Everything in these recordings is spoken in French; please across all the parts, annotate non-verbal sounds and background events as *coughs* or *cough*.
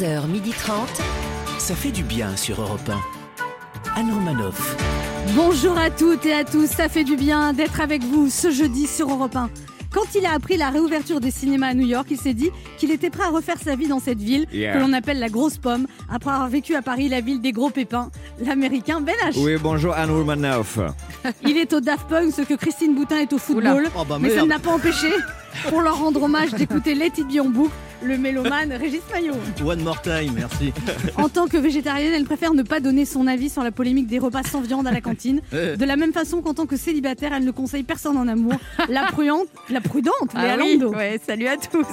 11h30. Ça fait du bien sur Europe 1. Anne Romanoff. Bonjour à toutes et à tous, ça fait du bien d'être avec vous ce jeudi sur Europe 1. Quand il a appris la réouverture des cinémas à New York, il s'est dit qu'il était prêt à refaire sa vie dans cette ville Yeah. que l'on appelle la grosse pomme, après avoir vécu à Paris la ville des gros pépins, l'américain Ben H. Oui, bonjour Anne Romanoff. *laughs* Il est au Daft Punk ce que Christine Boutin est au football, Oh bah mais ça merde. n'a pas empêché, pour leur rendre hommage, d'écouter Let It Be en boucle, le mélomane Régis Maillot. One more time, merci. En tant que végétarienne, elle préfère ne pas donner son avis sur la polémique des repas sans viande à la cantine. *laughs* De la même façon qu'en tant que célibataire, elle ne conseille personne en amour. La prudente, la prudente, Léa Ah oui, Lando. ouais, salut à tous.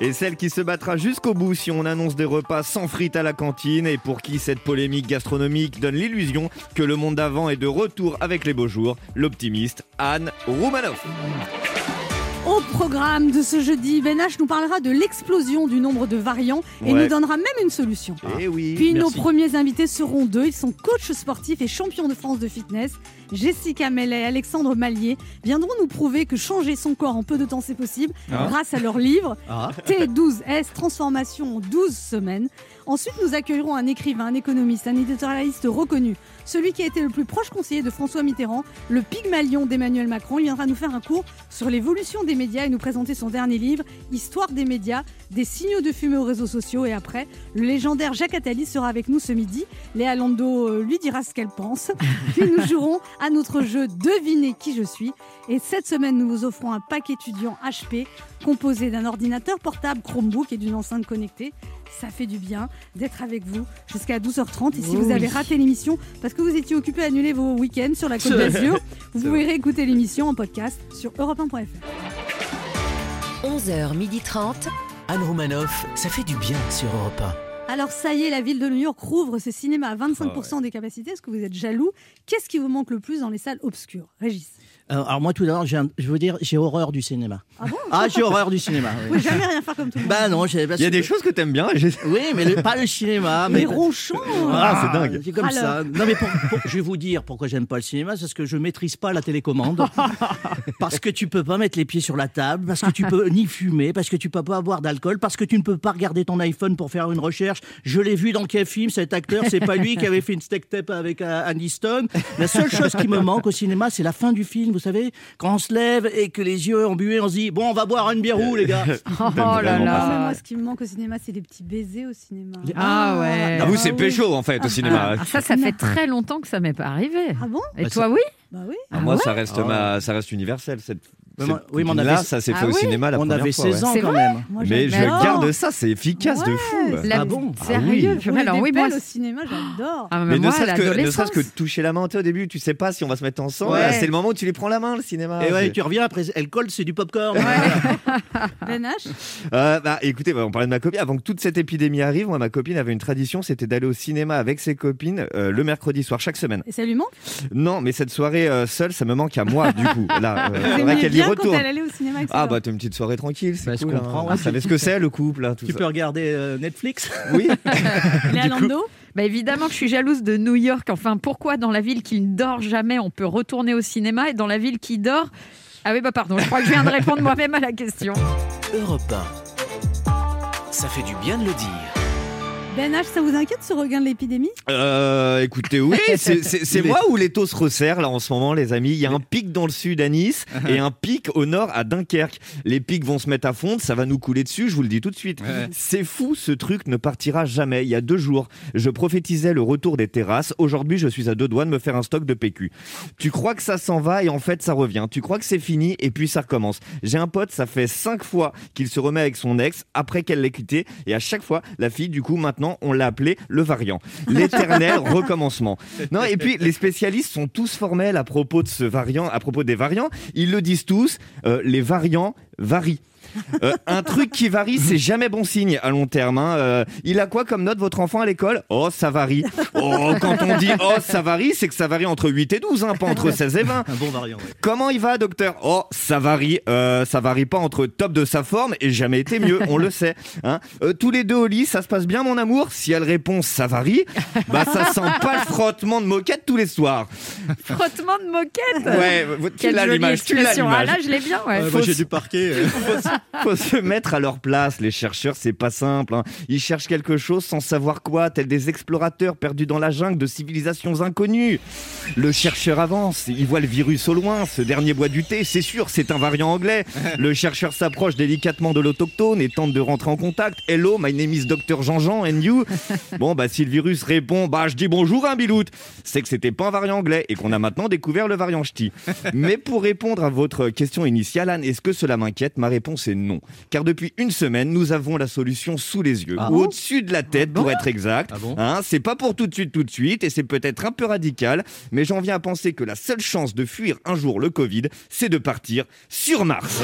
Et celle qui se battra jusqu'au bout si on annonce des repas sans frites à la cantine et pour qui cette polémique gastronomique donne l'illusion que le monde d'avant est de retour avec les beaux jours, l'optimiste Anne Romanoff. Au programme de ce jeudi, Ben H nous parlera de l'explosion du nombre de variants et Ouais. nous donnera même une solution. Eh oui. Puis nos premiers invités seront deux. Ils sont coachs sportifs et champions de France de fitness. Jessica Mellet et Alexandre Mallier viendront nous prouver que changer son corps en peu de temps c'est possible Ah. grâce à leur livre Ah. T12S Transformation en 12 semaines. Ensuite, nous accueillerons un écrivain, un économiste, un éditorialiste reconnu, celui qui a été le plus proche conseiller de François Mitterrand, le Pygmalion d'Emmanuel Macron. Il viendra nous faire un cours sur l'évolution des médias et nous présenter son dernier livre, Histoire des médias, des signaux de fumée aux réseaux sociaux. Et après, le légendaire Jacques Attali sera avec nous ce midi. Léa Lando euh, lui dira ce qu'elle pense. *laughs* Puis nous jouerons à notre jeu Devinez qui je suis. Et cette semaine, nous vous offrons un pack étudiant HP composé d'un ordinateur portable Chromebook et d'une enceinte connectée. Ça fait du bien d'être avec vous jusqu'à 12h30. Et si vous avez raté l'émission parce que vous étiez occupé à annuler vos week-ends sur la *laughs* Côte d'Azur, vous pouvez réécouter l'émission en podcast sur europe1.fr. 11h30. Anne Romanoff, ça fait du bien sur Europe Alors ça y est, la ville de New York rouvre ses cinémas à 25% Ah des capacités. Est-ce que vous êtes jaloux? Qu'est-ce qui vous manque le plus dans les salles obscures? Régis Euh, alors moi tout d'abord, je veux dire, j'ai horreur du cinéma. Ah bon? Ah, j'ai horreur du cinéma. Vous Oui. pouvez jamais rien faire comme tout le monde. Bah non, Il y a que- des choses que t'aimes bien. *laughs* Oui, mais le- pas le cinéma. Mais *laughs* Mais ronchon Ah, c'est dingue. C'est comme Alors. ça. Non, mais pour- pour- je vais vous dire pourquoi j'aime pas le cinéma, c'est parce que je maîtrise pas la télécommande, *laughs* parce que tu peux pas mettre les pieds sur la table, parce que tu peux ni fumer, parce que tu peux pas boire d'alcool, parce que tu ne peux pas regarder ton iPhone pour faire une recherche. Je l'ai vu dans quel film cet acteur C'est pas lui qui avait fait une steak tape avec euh, Andy Stone. La seule chose qui me manque au cinéma, c'est la fin du film. Vous savez, quand on se lève et que les yeux embués, on se dit bon, on va boire une bière où les gars? *laughs* Oh là là. moi, ce qui me manque au cinéma, c'est des petits baisers au cinéma. Ah ouais. Ah, vous, c'est oui. pécho en fait au cinéma. Ah, ça, ça fait très longtemps que ça m'est pas arrivé. Ah bon? Et Bah, toi, oui? Bah oui. Ah, moi, ouais? ça reste Ah ouais. ma, ça reste universel. Cette oui, mais on là, avait- ça s'est Ah fait au oui cinéma la On première avait fois. 16 ouais. ans quand même. Moi, Mais je garde ça, c'est efficace de fou. La- Ah bon Sérieux Rouler Alors des oui, moi, au cinéma, j'adore. Ah, Mais ne moi, à serait-ce que, ne serait-ce que toucher la main au début, tu sais pas si on va se mettre ensemble. Ouais. C'est le moment où tu les prends la main, le cinéma. Et ouais, tu reviens après, elle colle, c'est du popcorn. *laughs* Ben H Euh, bah, écoutez, bah, on parlait de ma copine. Avant que toute cette épidémie arrive, moi, ma copine avait une tradition, c'était d'aller au cinéma avec ses copines euh, le mercredi soir chaque semaine. Et ça lui manque? Non, mais cette soirée euh, seule, ça me manque à moi, du coup. Là, quand retourne. elle allait au cinéma avec ses Ah bah t'as une petite soirée tranquille, c'est Bah, je cool. comprends, hein. ouais. Vous savez ce que c'est le couple, hein, tout Tu ça. peux regarder euh, Netflix? *laughs* Oui. Léa Lando Bah, évidemment que je suis jalouse de New York. Enfin, pourquoi dans la ville qui ne dort jamais, on peut retourner au cinéma et dans la ville qui dort? Ah oui, bah pardon, je crois que je viens de répondre moi-même à la question. 1. Europe 1. Ça fait du bien de le dire. Ben H, ça vous inquiète ce regain de l'épidémie? Euh, écoutez, oui, *laughs* c'est- moi où les taux se resserrent là en ce moment, les amis. Il y a un pic dans le sud à Nice *laughs* et un pic au nord à Dunkerque. Les pics vont se mettre à fondre, ça va nous couler dessus, je vous le dis tout de suite. C'est fou, ce truc ne partira jamais. Il y a deux jours, je prophétisais le retour des terrasses. Aujourd'hui, je suis à deux doigts de me faire un stock de PQ. Tu crois que ça s'en va et en fait ça revient. Tu crois que c'est fini et puis ça recommence. J'ai un pote, ça fait cinq fois qu'il se remet avec son ex après qu'elle l'ait quitté et à chaque fois, la fille, du coup, maintenant, on l'a appelé le variant. L'éternel *laughs* recommencement. Non, et puis les spécialistes sont tous formels à propos de ce variant, à propos des variants. Ils le disent tous, euh, les variants varient. Euh, un truc qui varie, c'est jamais bon signe à long terme. hein. Euh, il a quoi comme note votre enfant à l'école? Oh, ça varie. Oh, quand on dit oh, ça varie, c'est que ça varie entre 8 et 12, hein, pas entre 16 et 20. Un bon variant. ouais. Comment il va, docteur? Oh, ça varie. Euh, ça varie pas entre top de sa forme et jamais été mieux, on le sait. Hein Euh, tous les deux au lit, ça se passe bien, mon amour? Si elle répond ça varie, bah ça sent pas le frottement de moquette tous les soirs. Frottement de moquette? Ouais, tu Quelle l'as jolie l'image, tu l'as expression. Ah l'image. là, je l'ai bien, ouais. Ouais, Faut moi j'ai du parquet. Euh. *laughs* faut se Faut se mettre à leur place. Les chercheurs, c'est pas simple. hein. Ils cherchent quelque chose sans savoir quoi, tels des explorateurs perdus dans la jungle de civilisations inconnues. Le chercheur avance, il voit le virus au loin. Ce dernier boit du thé, c'est sûr, c'est un variant anglais. *laughs* Le chercheur s'approche délicatement de l'autochtone et tente de rentrer en contact. Hello, my name is Dr Jean-Jean, and you? *laughs* Bon, bah si le virus répond, bah je dis bonjour, un biloute. C'est que c'était pas un variant anglais et qu'on a maintenant découvert le variant ch'ti. Mais pour répondre à votre question initiale, Anne, est-ce que cela m'inquiète Ma réponse est non. Car depuis une semaine, nous avons la solution sous les yeux, Ah ou bon au-dessus de la tête pour être exact. Ah bon Hein, c'est pas pour tout de suite, tout de suite, et c'est peut-être un peu radical, mais j'en viens à penser que la seule chance de fuir un jour le Covid, c'est de partir sur Mars.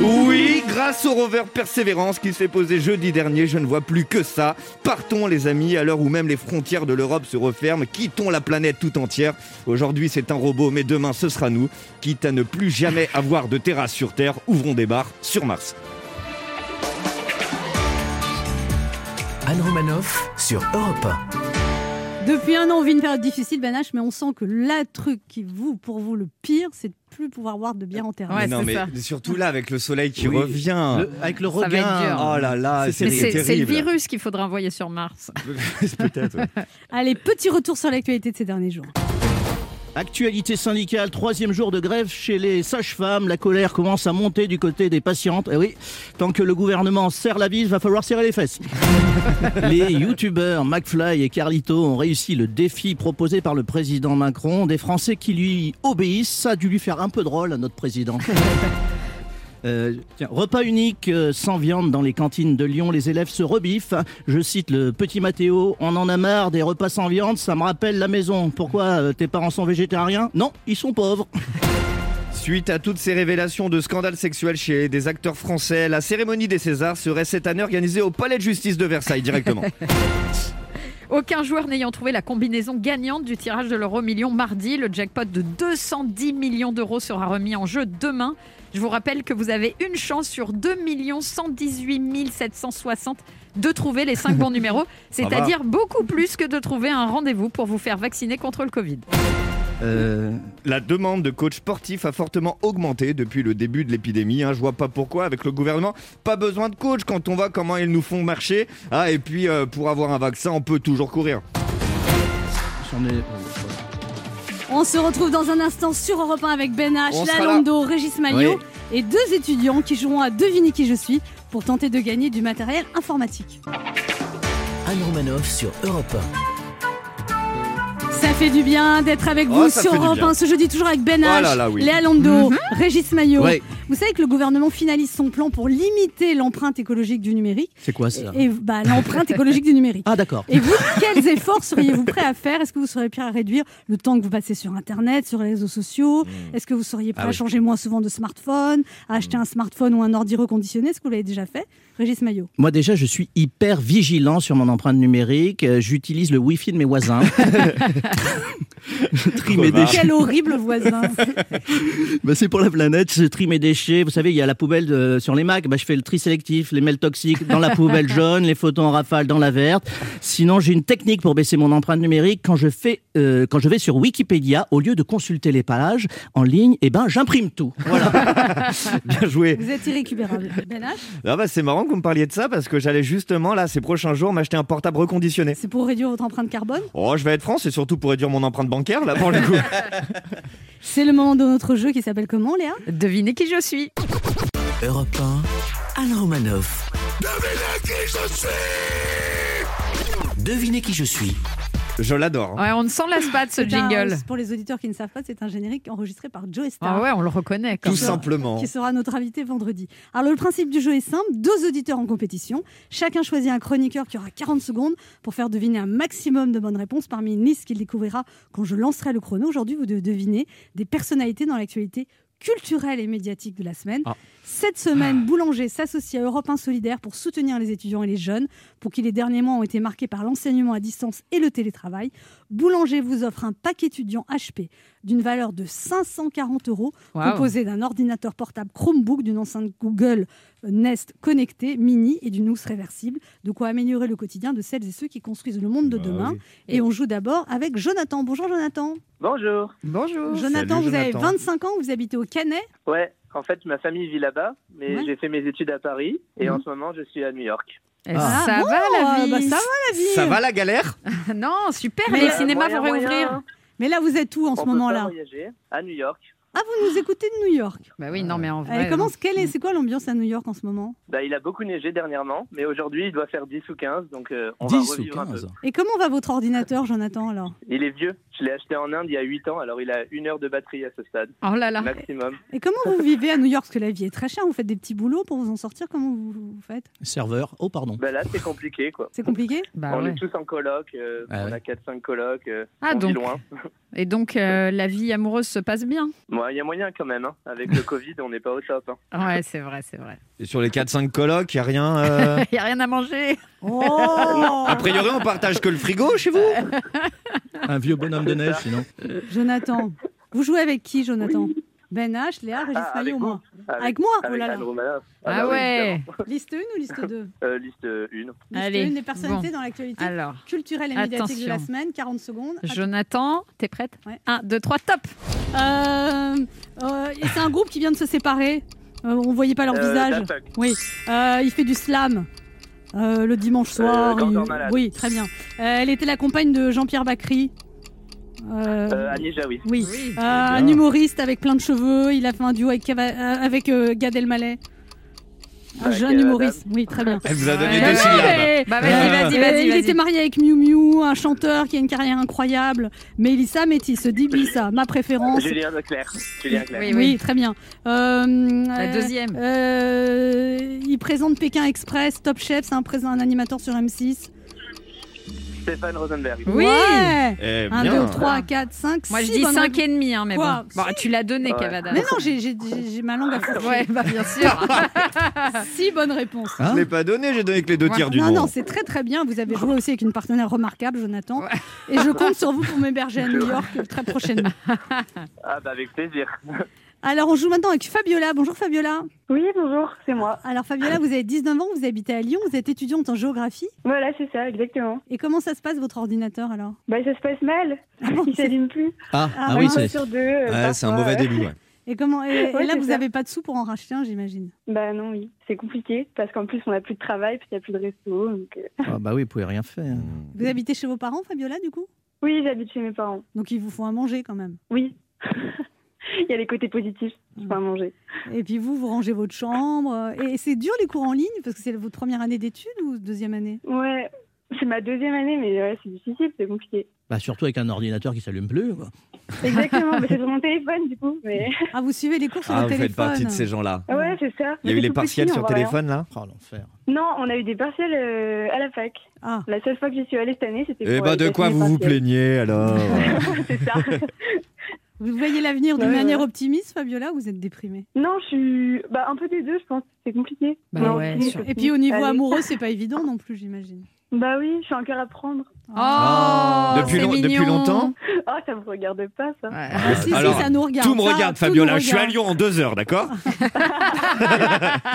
Oui, grâce au rover Persévérance qui s'est posé jeudi dernier, je ne vois plus que ça. Partons les amis, à l'heure où même les frontières de l'Europe se referment, quittons la planète tout entière. Aujourd'hui c'est un robot, mais demain ce sera nous. Quitte à ne plus jamais avoir de terrasse sur Terre, ouvrons des bars sur Mars. Anne Romanoff sur Europe Depuis un an, on vit une période difficile, Ben H, mais on sent que le truc qui vous, pour vous, le pire, c'est de plus pouvoir boire de bière en terrasse. Ouais, non mais ça. surtout là avec le soleil qui Oui. revient. Le- avec le regain. Oh là là, C'est- le virus qu'il faudra envoyer sur Mars. *laughs* Peut-être. ouais. Allez, petit retour sur l'actualité de ces derniers jours. Actualité syndicale, troisième jour de grève chez les sages-femmes. La colère commence à monter du côté des patientes. Eh oui, tant que le gouvernement serre la vis, va falloir serrer les fesses. *laughs* les youtubeurs McFly et Carlito ont réussi le défi proposé par le président Macron. Des Français qui lui obéissent, ça a dû lui faire un peu drôle à notre président. *laughs* Euh, tiens, repas unique euh, sans viande dans les cantines de Lyon, les élèves se rebiffent. Je cite le petit Mathéo, on en a marre des repas sans viande, ça me rappelle la maison. Pourquoi euh, tes parents sont végétariens? Non, ils sont pauvres. Suite à toutes ces révélations de scandales sexuels chez des acteurs français, la cérémonie des Césars serait cette année organisée au Palais de Justice de Versailles directement. *laughs* Aucun joueur n'ayant trouvé la combinaison gagnante du tirage de l'euro million mardi, le jackpot de 210 millions d'euros sera remis en jeu demain. Je vous rappelle que vous avez une chance sur 2 118 760 de trouver les 5 bons *laughs* numéros, c'est-à-dire beaucoup plus que de trouver un rendez-vous pour vous faire vacciner contre le Covid. Euh, La demande de coach sportif a fortement augmenté depuis le début de l'épidémie. hein. Je vois pas pourquoi avec le gouvernement. Pas besoin de coach quand on voit comment ils nous font marcher. Ah, et puis euh, pour avoir un vaccin, on peut toujours courir. j'en ai- On se retrouve dans un instant sur Europe 1 avec Ben H, Lalando, Régis Maillot Oui. et deux étudiants qui joueront à deviner qui je suis pour tenter de gagner du matériel informatique. Anne Romanoff sur Europe Ça fait du bien d'être avec Oh, vous sur Europe bien. 1 ce jeudi toujours avec Ben Oh H, là là, oui. Léa Lando, Régis Maillot. Ouais. Vous savez que le gouvernement finalise son plan pour limiter l'empreinte écologique du numérique C'est quoi ça et bah, l'empreinte écologique du numérique. Ah d'accord. Et vous, quels efforts seriez-vous prêt à faire? Est-ce que vous seriez prêt à réduire le temps que vous passez sur Internet, sur les réseaux sociaux? Est-ce que vous seriez prêt Ah à oui. changer moins souvent de smartphone, à acheter un smartphone ou un ordi reconditionné? Est-ce que vous l'avez déjà fait? Régis Maillot. Moi déjà, je suis hyper vigilant sur mon empreinte numérique. Euh, J'utilise le Wi-Fi de mes voisins. *laughs* je trie mes déchets. Quel horrible voisin *laughs* Bah, c'est pour la planète. Je trie mes déchets. Vous savez, il y a la poubelle de- sur les Macs. Bah, je fais le tri sélectif, les mails toxiques dans la poubelle *laughs* jaune, les photos en rafale dans la verte. Sinon, j'ai une technique pour baisser mon empreinte numérique. Quand je fais, euh, quand je vais sur Wikipédia, au lieu de consulter les pages en ligne, eh ben, j'imprime tout. Voilà. *laughs* Bien joué. Vous êtes irrécupérable. Ben Ah bah, c'est marrant que vous me parliez de ça parce que j'allais justement là ces prochains jours m'acheter un portable reconditionné. c'est pour réduire votre empreinte carbone? Oh, je vais être franc, c'est surtout pour réduire mon empreinte bancaire là pour le coup. *laughs* C'est le moment de notre jeu qui s'appelle comment, Léa? Devinez qui je suis. Europe 1, Anne Romanoff. Devinez qui je suis. Je l'adore. Ouais, on ne s'en lasse pas de ce un- jingle. Pour les auditeurs qui ne savent pas, c'est un générique enregistré par Joe Star. Ah ouais, on le reconnaît. Quand Tout simplement. qui sera notre invité vendredi. Alors le principe du jeu est simple, deux auditeurs en compétition, chacun choisit un chroniqueur qui aura 40 secondes pour faire deviner un maximum de bonnes réponses parmi une liste qu'il découvrira quand je lancerai le chrono. Aujourd'hui, vous devez deviner des personnalités dans l'actualité culturelle et médiatique de la semaine. Ah. Cette semaine, Boulanger s'associe à Europe 1 Solidaire pour soutenir les étudiants et les jeunes, pour qui les derniers mois ont été marqués par l'enseignement à distance et le télétravail. Boulanger vous offre un pack étudiant HP d'une valeur de 540 euros composé d'un ordinateur portable Chromebook, d'une enceinte Google Nest connectée, mini et d'une housse réversible. De quoi améliorer le quotidien de celles et ceux qui construisent le monde de Bah demain. oui. Et on joue d'abord avec Jonathan. Bonjour Jonathan. Bonjour. Bonjour. Jonathan, Salut, vous avez Jonathan. 25 ans, vous habitez au Canet. Ouais, En fait, ma famille vit là-bas, mais Ouais. j'ai fait mes études à Paris et Mhm. en ce moment, je suis à New York. Ah, ça bon, va la vie bah, ça va la vie. Ça va la galère? *laughs* Non, super. Mais, Mais les cinémas moyen, vont réouvrir. moyen. Mais là, vous êtes où en On ce peut pas moment-là? voyager à New York. Ah, vous nous écoutez de New York. Bah oui, non, mais en Et vrai. comment, non. quelle est, c'est quoi l'ambiance à New York en ce moment? Bah, il a beaucoup neigé dernièrement, mais aujourd'hui, il doit faire 10 ou 15, donc euh, on va 10 ou revivre un peu. 15. Et comment va votre ordinateur, Jonathan, alors? Il est vieux. Je l'ai acheté en Inde il y a 8 ans, alors il a une heure de batterie à ce stade, Oh là là. maximum. Et comment vous vivez à New York? Parce que la vie est très chère, vous faites des petits boulots pour vous en sortir, comment vous, vous faites? Serveur. Oh, pardon. Bah là, c'est compliqué, quoi. C'est compliqué? Bah on ouais. est tous en coloc, euh, Ah on ouais. a 4-5 colocs, euh, Ah, on donc. vit loin. *laughs* Et donc, euh, la vie amoureuse se passe bien. Moi, il y a moyen quand même. hein. Avec le *laughs* Covid, on n'est pas au top. hein. Ouais, c'est vrai, c'est vrai. Et sur les 4-5 colocs, y a rien. euh, *laughs* Il n'y a rien à manger. Oh *laughs* A priori, on partage que le frigo chez vous Un vieux bonhomme de neige, sinon. Jonathan, vous jouez avec qui, Jonathan? Ben H, Léa, Régis Ah, Maillot moi Avec, Avec moi Oh avec là là. Anne Romanoff. Ah, bah oui, ouais. évidemment. Liste 1 ou liste 2 *laughs* Euh, liste 1. Liste Allez, 1 des personnalités bon. dans l'actualité culturelle et médiatique de la Attention. semaine, 40 secondes. Jonathan, t'es prête? Ouais. 1, 2, 3, top Euh, euh, et c'est un groupe qui vient de se séparer. Euh, on voyait pas leur Euh, visage. Oui. Euh, il fait du slam. euh, le dimanche soir. Il-. Oui, très bien. Euh, elle était la compagne de Jean-Pierre Bacry. Euh, Euh, Jaoui. oui. Oui. Euh, un humoriste avec plein de cheveux. Il a fait un duo avec, euh, avec euh, Gad Elmaleh. Un Avec, jeune euh, humoriste. Oui, très bien. Elle vous a donné Ouais. deux Ouais. syllabes. Ouais. Bah vas-y, vas-y, vas-y, il vas-y. était marié avec Miu Miu, un chanteur qui a une carrière incroyable. Mélissa Métis, Dibissa, ma préférence. Julien Leclerc. Julien Leclerc. Oui, Oui, oui. très bien. Euh, La deuxième. euh, il présente Pékin Express, Top Chef, c'est un, présent, un animateur sur M6. Stéphane Rosenberg. Oui. Ouais Eh 1, bien. 2, 3, 4, 5, Moi, je 6 dis bonnes 5 réponses. et demi, hein, mais Quoi bon. Bon, tu l'as donné, Ouais. Cavada. Mais non, j'ai- ma langue à fourcher. Ouais, bah bien *laughs* sûr. *laughs* 6 bonnes réponses. Hein Je l'ai pas donné, j'ai donné que les deux Ouais. tiers du non, nom. non, c'est très très bien. Vous avez joué aussi avec une partenaire remarquable, Jonathan. Et je compte sur vous pour m'héberger à New York très prochainement. *laughs* Ah bah avec plaisir. Alors, on joue maintenant avec Fabiola. Bonjour Fabiola. Oui, bonjour, c'est moi. Alors, Fabiola, vous avez 19 ans, vous habitez à Lyon, vous êtes étudiante en géographie. Voilà, c'est ça, exactement. Et comment ça se passe votre ordinateur alors? Bah, ça se passe mal. Ah bon, Il s'allume plus. Ah, Ah, ah oui, Un c'est. sur deux. euh, Ouais, c'est un mauvais début. ouais. Et, comment, et, et Ouais, là, vous n'avez pas de sous pour en racheter un, j'imagine? Bah non, oui, c'est compliqué parce qu'en plus on n'a plus de travail, puis il n'y a plus de resto. Donc, euh, Ah, bah oui, vous pouvez rien faire. Vous habitez chez vos parents, Fabiola, du coup? Oui, j'habite chez mes parents. Donc, il vous faut à manger quand même. Oui. *laughs* *laughs* Il y a les côtés positifs, je peux à manger. Et puis vous, vous rangez votre chambre. Et c'est dur les cours en ligne Parce que c'est votre première année d'études ou deuxième année? Ouais, c'est ma deuxième année, mais ouais, c'est difficile, c'est compliqué. Bah, surtout avec un ordinateur qui s'allume plus. quoi. Exactement, *laughs* mais c'est sur mon téléphone du coup. Mais... *laughs* Ah, vous suivez les cours sur Ah, vous téléphone faites partie de ces gens-là. Ah Ouais, c'est ça. Il y a eu les partiels petit, sur rien. téléphone là? Oh, l'enfer. Non, on a eu des partiels euh, à la fac. Ah, La seule fois que j'y suis allée cette année, c'était Eh pour, bah euh, de quoi vous vous plaignez alors? C'est ça. Vous voyez l'avenir d'une Ouais, manière ouais. optimiste, Fabiola, ou vous êtes déprimée Non, je suis bah, un peu des deux, je pense. C'est compliqué. Bah Non, ouais, c'est- sûr. Et puis au niveau Allez. amoureux, c'est pas évident non plus, j'imagine. Bah oui, je suis encore à apprendre. Oh, Depuis long- depuis longtemps Oh, ça me regarde pas, ça. Ouais. Ah, si, Alors, si, ça nous regarde. Tout me regarde, Fabiola. Je suis à. Lyon en deux heures, d'accord *laughs*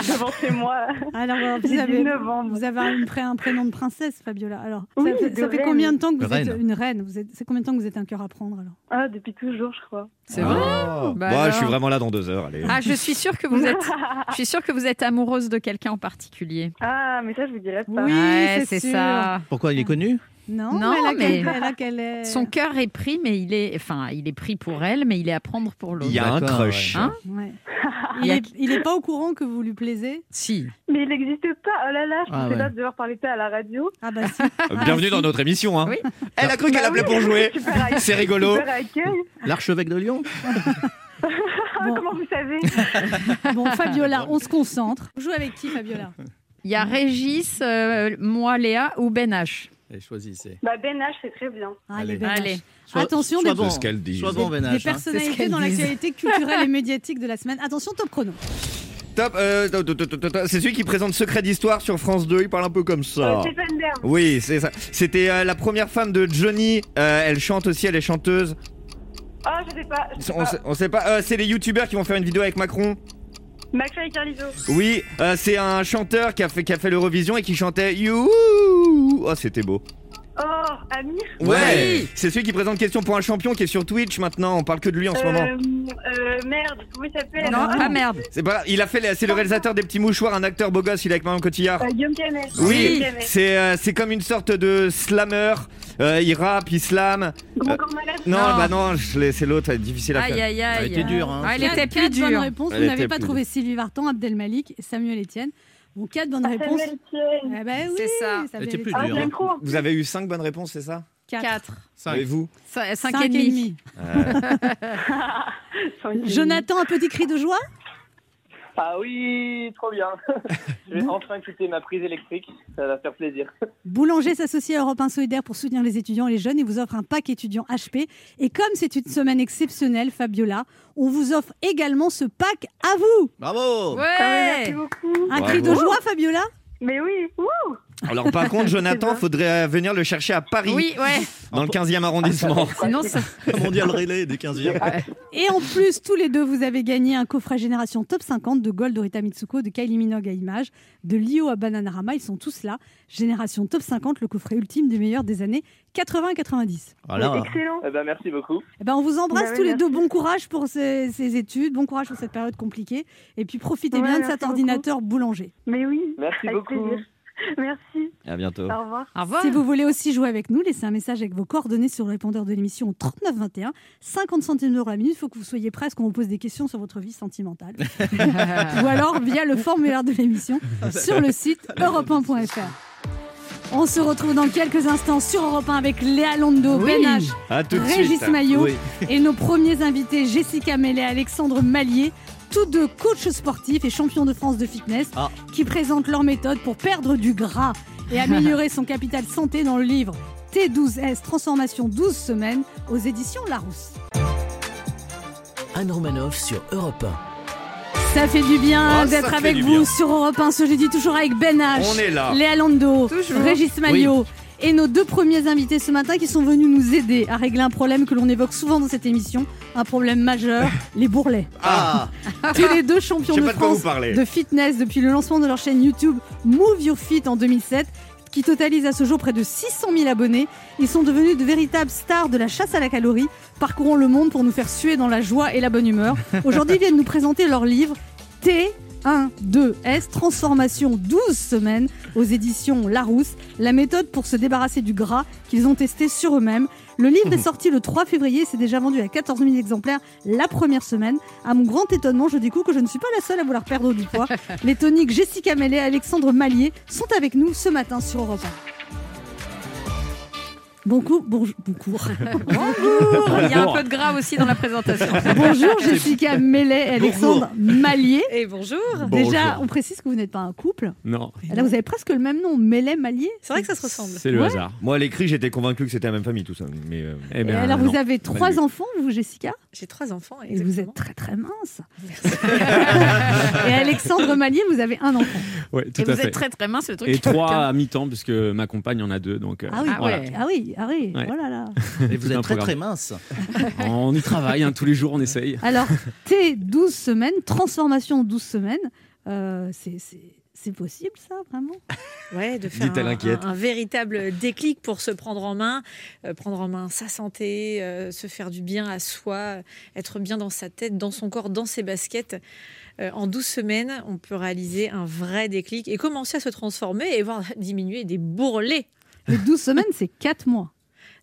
Devant chez moi. Alors, vous avez, 19 ans. moi. vous avez un, pré- un prénom de princesse, Fabiola. Alors, Oui, ça, fait, de ça fait reine. combien de temps que vous Reine. êtes une reine? Vous êtes, C'est combien de temps que vous êtes un cœur à prendre alors? Ah, depuis toujours, je crois. C'est vrai? Ah. Bah Bah, je suis vraiment là dans deux heures. Allez. Ah, je suis sûre que vous êtes. *laughs* Je suis sûre que vous êtes amoureuse de quelqu'un en particulier. Ah, mais ça, je vous dirais pas. Oui, Ouais, c'est ça. Pourquoi il est connu? Non, Non, mais, mais- elle a, elle a qu'elle est. Son cœur est pris, mais il est, enfin, il est pris pour elle, mais il est à prendre pour l'autre. Il y a un crush. ouais. Hein Ouais. *laughs* Il Il, y a- est, il est pas au courant que vous lui plaisez Si. Mais il n'existe pas. Oh là là, je Ah pensais ouais. pas devoir parler de ça à la radio. Ah bah si. *laughs* Euh, Bienvenue dans notre émission. Hein. Oui. Elle a cru qu'elle Bah appelait oui. pour jouer. Super accueil. C'est rigolo. Super accueil. L'archevêque de Lyon *laughs* Bon. comment vous savez Bon, Fabiola, on se concentre. Vous jouez avec qui, Fabiola? Il y a Régis, euh, moi, Léa ou Ben H? Et choisissez. Bah, Ben H, c'est très bien. Allez, Allez. Ben H. Allez. Sois- Attention, sois des- bon. Qu'elle dit. Sois bon, Ben Des H, hein. Personnalités qu'elle dans l'actualité culturelle et médiatique de la semaine. Attention, top chrono. Top. euh. C'est celui qui présente Secret d'Histoire sur France 2. Il parle un peu comme Euh, ça. Bern. Oui, c'est ça. C'était euh, la première femme de Johnny. Euh, elle chante aussi, elle est chanteuse. Ah, je sais pas. Je sais On pas. sait, on sait pas. euh, c'est les youtubeurs qui vont faire une vidéo avec Macron. Oui, euh, c'est un chanteur qui a fait, qui a fait l'Eurovision et qui chantait You. Oh, c'était beau. Oh, Amir Ouais, c'est celui qui présente Question pour un champion qui est sur Twitch maintenant. On parle que de lui en ce moment. Euh, euh, merde, comment il s'appelle Non, euh, pas merde. C'est pas, il a fait, c'est le réalisateur des petits mouchoirs, un acteur beau gosse. Il est avec Marion Cotillard. euh, Guillaume Canet. Oui, c'est euh, c'est comme une sorte de slammer. Euh, il rappe, il slam. Grand corps malade Non, Non. bah non, c'est l'autre, difficile à Aïe, faire. aïe, aïe. Elle était dure, hein. Ah, elle était plus dure. Elle Vous n'avez pas trouvé Sylvie Vartan, Abdel Malik et Samuel Etienne. Bon, quatre bonnes réponses. Ben oui, C'est ça. ça plus Ah, dure. j'aime trop. Vous avez eu 5 bonnes réponses, c'est ça Quatre. 4. Cinq. Et vous 5 Cinq et et demi. *laughs* demi. Jonathan, un petit cri de joie Ah oui, trop bien. *laughs* Je vais enfin quitter ma prise électrique. Ça va faire plaisir. Boulanger s'associe à Europe 1 Solidaire pour soutenir les étudiants et les jeunes et vous offre un pack étudiant HP. Et comme c'est une semaine exceptionnelle, Fabiola, on vous offre également ce pack à vous. Bravo Ouais. Merci beaucoup. Un Bravo. cri de joie, Fabiola? Mais oui, ouh. Alors par contre, *laughs* Jonathan, faudrait euh, venir le chercher à Paris, Oui, ouais. dans le 15e arrondissement. Sinon, ça... Mondial Relais des 15e. Et en plus, tous les deux, vous avez gagné un coffret Génération Top 50 de Gold Dorita Mitsuko, de Kylie Minogue à Image, de Lio à Bananarama. Ils sont tous là. Génération Top 50, le coffret ultime des meilleurs des années 80 et 90. Voilà. Excellent. Eh ben, merci beaucoup. Eh ben, on vous embrasse Bah tous les deux. Bon courage pour ces, ces études. Bon courage pour cette période compliquée. Et puis profitez Ouais, bien de cet beaucoup. ordinateur boulanger. Mais oui. Merci avec beaucoup. plaisir. *laughs* Merci. À bientôt. Au revoir. Au revoir. Si vous voulez aussi jouer avec nous, laissez un message avec vos coordonnées sur le répondeur de l'émission au 39 21. 50 centimes d'euros la minute. Il faut que vous soyez prêts à ce qu'on vous pose des questions sur votre vie sentimentale. *laughs* Ou alors via le formulaire de l'émission sur le site europe1.fr. On se retrouve dans quelques instants sur Europe 1 avec Léa Londo, Oui. Ben H, Régis suite. Maillot Oui. et nos premiers invités Jessica Mellet et Alexandre Mallier, tous deux coachs sportifs et champions de France de fitness, Ah. qui présentent leur méthode pour perdre du gras et améliorer son capital santé dans le livre T12S Transformation 12 semaines aux éditions Larousse. Anne Romanoff sur Europe Ça fait du bien Oh, ça d'être avec vous bien. sur Europe 1 ce jeudi, toujours avec Ben H, On est là. Léa Lando, Toujours. Régis Maillot. Et nos deux premiers invités ce matin qui sont venus nous aider à régler un problème que l'on évoque souvent dans cette émission, un problème majeur, *laughs* les bourrelets. Ah *laughs* Tous les deux champions de France de fitness depuis le lancement de leur chaîne YouTube Move Your Fit en 2007, qui totalise à ce jour près de 600 000 abonnés. Ils sont devenus de véritables stars de la chasse à la calorie, parcourant le monde pour nous faire suer dans la joie et la bonne humeur. *laughs* Aujourd'hui, ils viennent nous présenter leur livre T. 1, 2, S, transformation 12 semaines aux éditions Larousse, la méthode pour se débarrasser du gras qu'ils ont testé sur eux-mêmes. Le livre est sorti le 3 février, c'est déjà vendu à 14 000 exemplaires la première semaine. À mon grand étonnement, je découvre que je ne suis pas la seule à vouloir perdre du poids. Les toniques Jessica Mellet et Alexandre Mallier sont avec nous ce matin sur Europe 1. *laughs* Bonjour, bon cours. Bonjour. Il y a un peu de gras aussi dans la présentation. Bonjour Jessica Mellet et Alexandre Mallier. Et bonjour. Déjà, on précise que vous n'êtes pas un couple. Non, Là, vous avez presque le même nom, Mellet Mallier. C'est vrai que ça se ressemble. c'est le Ouais. hasard. Moi, à l'écrit, j'étais convaincu que c'était la même famille, tout ça. Mais euh, Eh Et ben, alors, non. vous avez trois enfants, vous, Jessica, J'ai trois enfants. et vous êtes très très mince. et Alexandre Mallier, vous avez un enfant. Ouais, tout Et à vous fait. êtes très très mince, le truc. Et trois à mi-temps, puisque ma compagne en a deux. Donc, euh, Ah oui, Ah voilà. ouais. ah oui, ah oui. Ouais. Oh là là. *laughs* Et vous êtes très programme. très mince. On y travaille, hein, tous les jours on essaye. Alors, T 12 semaines, transformation en 12 semaines, euh, c'est- c'est c'est possible ça, vraiment? Ouais, de faire un, inquiète. un- un véritable déclic pour se prendre en main, euh, prendre en main sa santé, euh, se faire du bien à soi, être bien dans sa tête, dans son corps, dans ses baskets. Euh, en 12 semaines, on peut réaliser un vrai déclic et commencer à se transformer et voir diminuer des bourrelets. Les 12 semaines, c'est 4 mois.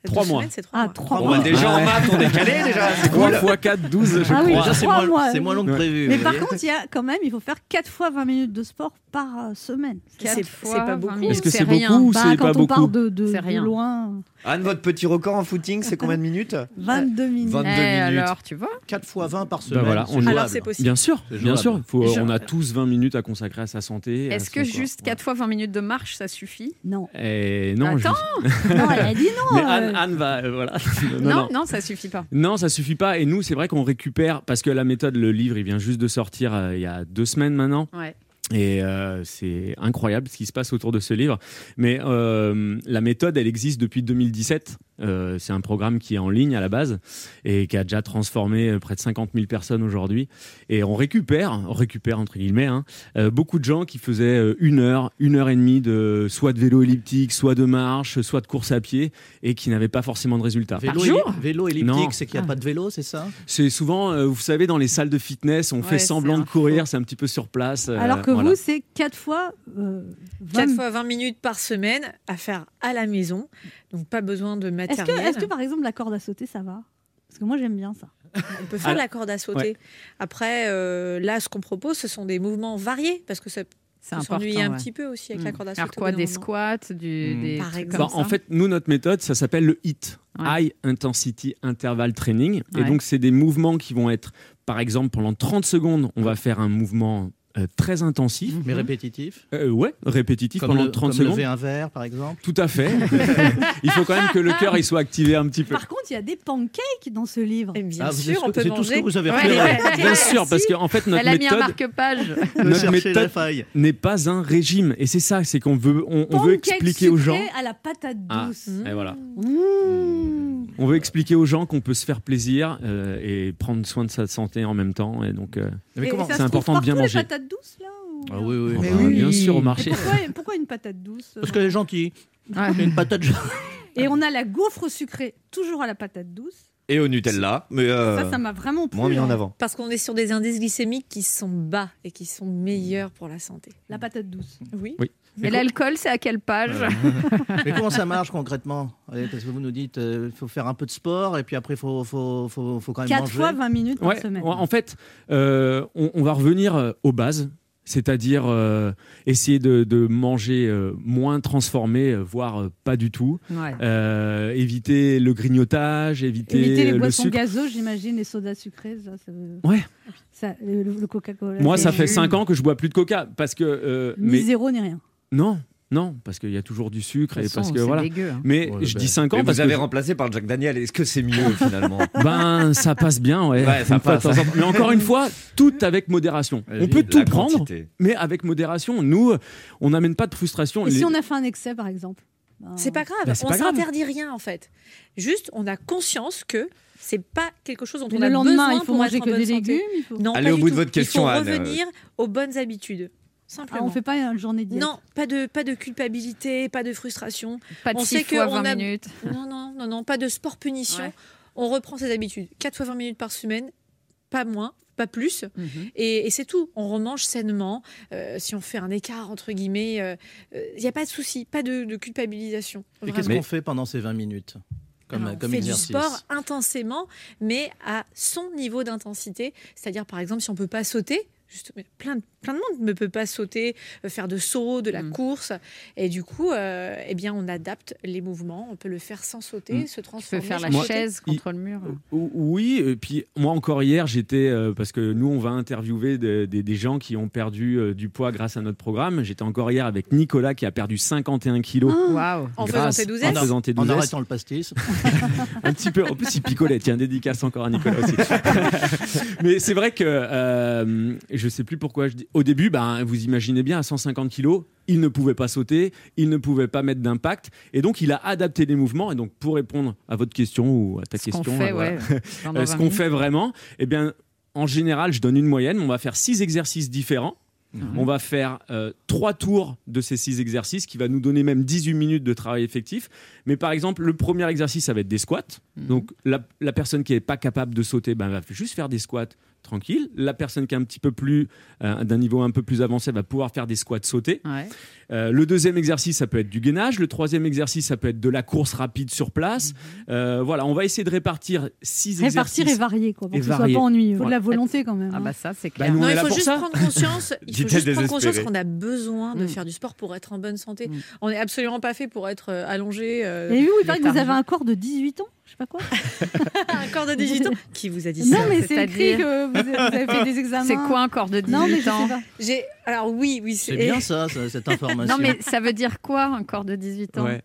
Trois 12 mois. semaines, c'est trois Ah, mois. 3 bon, mois. bah, déjà en Ouais. maths, on est calé déjà. C'est 3 cool. x 4, 12, je Ah oui, crois. Déjà, c'est trois moins, mois. c'est moins long que Ouais. prévu. Mais par voyez. contre, il y a quand même, il faut faire 4 fois 20 minutes de sport par euh, semaine. C'est- Quatre c'est fois pas 20 beaucoup. minutes, Est-ce que c'est rien. beaucoup ou Bah, c'est quand pas on beaucoup part de, de, C'est de rien. loin, Anne, votre petit record en footing, c'est combien de minutes 22 minutes. 22 Eh, minutes. alors, tu vois 4 fois 20 par semaine. voilà, on-. Alors c'est possible. Bien sûr, bien sûr. Faut, Je- on a tous 20 minutes à consacrer à sa santé. Est-ce que juste 4 fois 20 minutes de marche, ça suffit? Non, Et non, Attends. je- non, elle a dit non. *laughs* Mais euh, Anne, Anne va. euh, voilà. non, non, ça suffit pas. Non, ça suffit pas. Et nous, c'est vrai qu'on récupère parce que la méthode, le livre, il vient juste de sortir euh, il y a deux semaines maintenant. Ouais. Et euh, c'est incroyable ce qui se passe autour de ce livre. Mais euh, la méthode, elle existe depuis 2017. Euh, c'est un programme qui est en ligne à la base et qui a déjà transformé près de 50 000 personnes aujourd'hui. Et on récupère, on récupère entre guillemets, hein, euh, beaucoup de gens qui faisaient une heure, une heure et demie de soit de vélo elliptique, soit de marche, soit de course à pied et qui n'avaient pas forcément de résultats. Vélo, jour elli- vélo elliptique, c'est qu'il n'y a pas de vélo, c'est ça? C'est souvent, euh, vous savez, dans les salles de fitness, on Ouais, fait semblant de courir, c'est un petit peu sur place. euh, Alors que voilà. vous, c'est 4 fois. euh, 20 4 fois 20 minutes par semaine à faire à la maison. Donc pas besoin de Est-ce matériel. que, est-ce que par exemple la corde à sauter, ça va? Parce que moi j'aime bien ça. On peut faire Alors- la corde à sauter. Après, euh, là, ce qu'on propose, ce sont des mouvements variés parce que ça C'est peut s'ennuyer un ouais. petit peu aussi avec la Mm. corde à sauter. Alors quoi, des squats, du, des Par trucs exemple. comme Bah, en fait, nous, notre méthode, ça s'appelle le HIT, Ouais. High Intensity Interval Training. Et donc, c'est des mouvements qui vont être, par exemple, pendant 30 secondes, on va faire un mouvement euh, très intensif. Mais répétitif Euh, ouais, répétitif Comme, pendant le, 30 comme secondes. lever un verre, par exemple Tout à fait. *laughs* Il faut quand même que le cœur il soit activé un petit peu. Par contre, il y a des pancakes dans ce livre. Et bien Ah, sûr, on peut c'est tout ce manger. que vous avez Ouais. Bien sûr, parce qu'en fait, notre Elle a mis un méthode marque-page. Notre méthode- faille. n'est pas un régime. Et c'est ça, c'est qu'on veut, on, on veut expliquer aux gens. à la patate Ah, douce. et voilà. Mmh. On veut expliquer aux gens qu'on peut se faire plaisir euh, et prendre soin de sa santé en même temps. Et donc, euh, Mais comment c'est important de bien manger. Douces là ou- Ah oui, oui. bah, oui. bien sûr au Et marché. pourquoi, pourquoi une patate douce Parce qu'elle est gentille. Ouais. *laughs* Une patate. *laughs* Et on a la gaufre sucrée, toujours à la patate douce. Et au Nutella, mais euh, Ça, ça m'a vraiment plu. moins mis en hein. avant. Parce qu'on est sur des indices glycémiques qui sont bas et qui sont meilleurs pour la santé. La patate douce. Oui. Oui. Et l'alcool, c'est à quelle page *laughs* Mais comment ça marche concrètement? Parce que vous nous dites il faut faire un peu de sport et puis après il faut, faut, faut, faut quand même 4 manger. fois 20 minutes par Ouais, semaine. en fait, euh, on, on va revenir euh, aux bases, c'est-à-dire euh, essayer de, de manger euh, moins transformé, euh, voire euh, pas du tout. Ouais. Éviter le grignotage, éviter, Éviter les le boissons sucre. gazeuses, j'imagine, les sodas sucrés. Ça, ça- Ouais. ça- le, le Coca-Cola. Moi, ça fait jus. 5 ans que je bois plus de coca parce que. Ni mais zéro, ni rien. non, non, parce qu'il y a toujours du sucre et parce que voilà. dégueu, hein. Mais Ouais, je bah, dis 5 ans Mais parce vous avez que remplacé par Jack Daniel. Est-ce que c'est mieux *laughs* finalement ben ça passe bien, ouais. Ça passe. Mais encore une fois, tout avec modération. On peut tout prendre, quantité. mais avec modération. Nous, on n'amène pas de frustration. Et Les- si on a fait un excès, par exemple Ben, C'est pas grave. Bah, c'est on s'interdit rien en fait. Juste, on a conscience que c'est pas quelque chose dont Mais on a le lendemain, besoin il faut pour manger être en que bonne des santé. légumes. il faut- Non, Allez au bout de votre question, Il faut Anne. revenir aux bonnes habitudes. Ah, Simplement. on fait pas une journée diète. Non, pas de, pas de culpabilité, pas de frustration. Pas de On 6 sait fois qu'on 20 a- minutes. *laughs* Non, non, non, non, pas de sport punition. Ouais. On reprend ses habitudes. 4 fois 20 minutes par semaine, pas moins, pas plus. Mhm. Et, et c'est tout. On remange sainement. Euh, si on fait un écart, entre guillemets, il n'y a pas de souci, pas de, de culpabilisation. Et qu'est-ce qu'on fait pendant ces 20 minutes comme, Alors, on comme fait exercice du sport intensément, mais à son niveau d'intensité. C'est-à-dire, par exemple, si on peut pas sauter, juste, mais plein, de, plein de monde ne peut pas sauter, euh, faire de saut, de la Mm. course. Et du coup, euh, eh bien, on adapte les mouvements. On peut le faire sans sauter, Mm. se Tu peux transformer. faire la Moi- chaise il- contre le mur. Ou- Oui, et puis moi encore hier, j'étais, euh, parce que nous on va interviewer des- des- des gens qui ont perdu euh, du poids grâce à notre programme. J'étais encore hier avec Nicolas qui a perdu 51 kilos. Ah. Waouh. En faisant en douzettes faisant tes En douzettes. arrêtant le pastis. *laughs* un petit peu. En plus, il picolait. Tiens, dédicace encore à Nicolas aussi. *laughs* Mais c'est vrai que euh, je sais plus pourquoi je dis. Au début, ben, vous imaginez bien, à 150 kilos, il ne pouvait pas sauter, il ne pouvait pas mettre d'impact, et donc il a adapté les mouvements. Et donc, pour répondre à votre question ou à ta Ce question, fait, euh, voilà. ouais. *laughs* pendant Euh, ce 20 qu'on fait vraiment, eh bien, en général, je donne une moyenne. On va faire six exercices différents. Mhm. On va faire euh, trois tours de ces six exercices qui va nous donner même 18 minutes de travail effectif. Mais par exemple, le premier exercice, ça va être des squats. Mhm. Donc la, la personne qui n'est pas capable de sauter ben, va juste faire des squats tranquille. La personne qui est un petit peu plus euh, d'un niveau un peu plus avancé va pouvoir faire des squats sautés. Ouais. Euh, le deuxième exercice, ça peut être du gainage. Le troisième exercice, ça peut être de la course rapide sur place. Euh, voilà, on va essayer de répartir six Répartir exercices. et varier, quoi, pour Et que ce soit varier. pas ennuyeux. Il faut de la volonté quand même. Ah hein. bah ça, c'est Bah, clair. nous, Non, il faut juste ça. prendre conscience. *laughs* Il faut Dit-elle juste prendre conscience désespérée. qu'on a besoin de Mm. faire du sport pour être en bonne santé. Mm. On n'est absolument pas fait pour être allongé. euh, Et oui, il paraît que vous avez un corps de 18 ans. Je sais pas quoi. *laughs* un corps de 18 ans. Qui vous a dit Non, ça mais c'est écrit que vous avez, fait des *laughs* examens. C'est quoi un corps de 18 Non, mais je ans sais pas. J'ai alors oui, oui, C'est bien ça, ça, cette *laughs* information. Non, mais ça veut dire quoi un corps de 18 ans Ouais.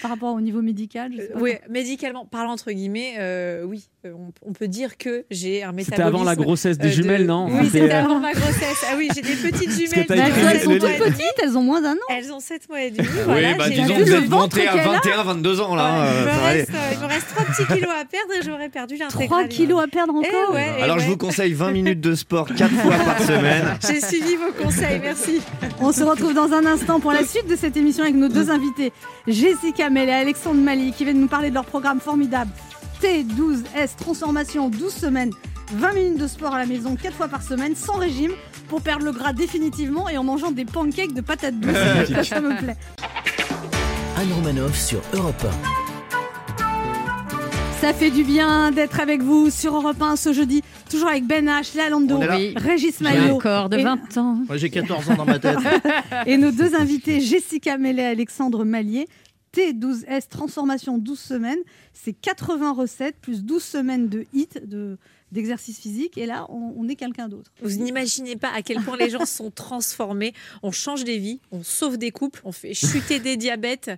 Par rapport au niveau médical, je sais pas Euh, oui, médicalement parlant entre guillemets, euh, oui, on, on peut dire que j'ai un métabolisme. C'était avant la grossesse des euh, de- jumelles, non Oui, C'était, euh, avant ma grossesse. Ah oui, j'ai des petites jumelles. Elles sont toutes petites, elles ont moins d'un an. Elles ont 7 mois et demi. *laughs* Oui, voilà, bah j'ai- disons, vu vous êtes monté à qu'elle a 21, 22 ans là. Ouais, euh, il, me reste, euh, il me reste 3 petits kilos à perdre et j'aurais perdu l'intégralité. 3 kilos à perdre Eh encore. ouais, eh Alors je vous conseille 20 minutes de sport 4 fois par *laughs* semaine. J'ai suivi vos conseils, merci. On se retrouve dans un instant pour la *laughs* suite de cette émission avec nos deux invités, Jessica Mel et Alexandre Mali, qui viennent nous parler de leur programme formidable T12S Transformation 12 semaines, 20 minutes de sport à la maison 4 fois par semaine, sans régime, pour perdre le gras définitivement et en mangeant des pancakes de patates douces. *laughs* Ça me plaît. Anne Romanoff sur Europe Ça fait du bien d'être avec vous sur Europe 1 ce jeudi, toujours avec Ben H, Léa Lando, On est là. Oui. Régis J'ai un Maillot corps de Et- 20 ans. Moi, j'ai 14 ans dans ma tête. *laughs* et nos deux invités, Jessica Mellet et Alexandre Mallier. T12S Transformation 12 semaines, c'est 80 recettes plus 12 semaines de hit, de d'exercice physique. Et là, on, on est quelqu'un d'autre. Vous n'imaginez pas à quel point les gens sont transformés. On change des vies, on sauve des couples, on fait chuter des diabètes.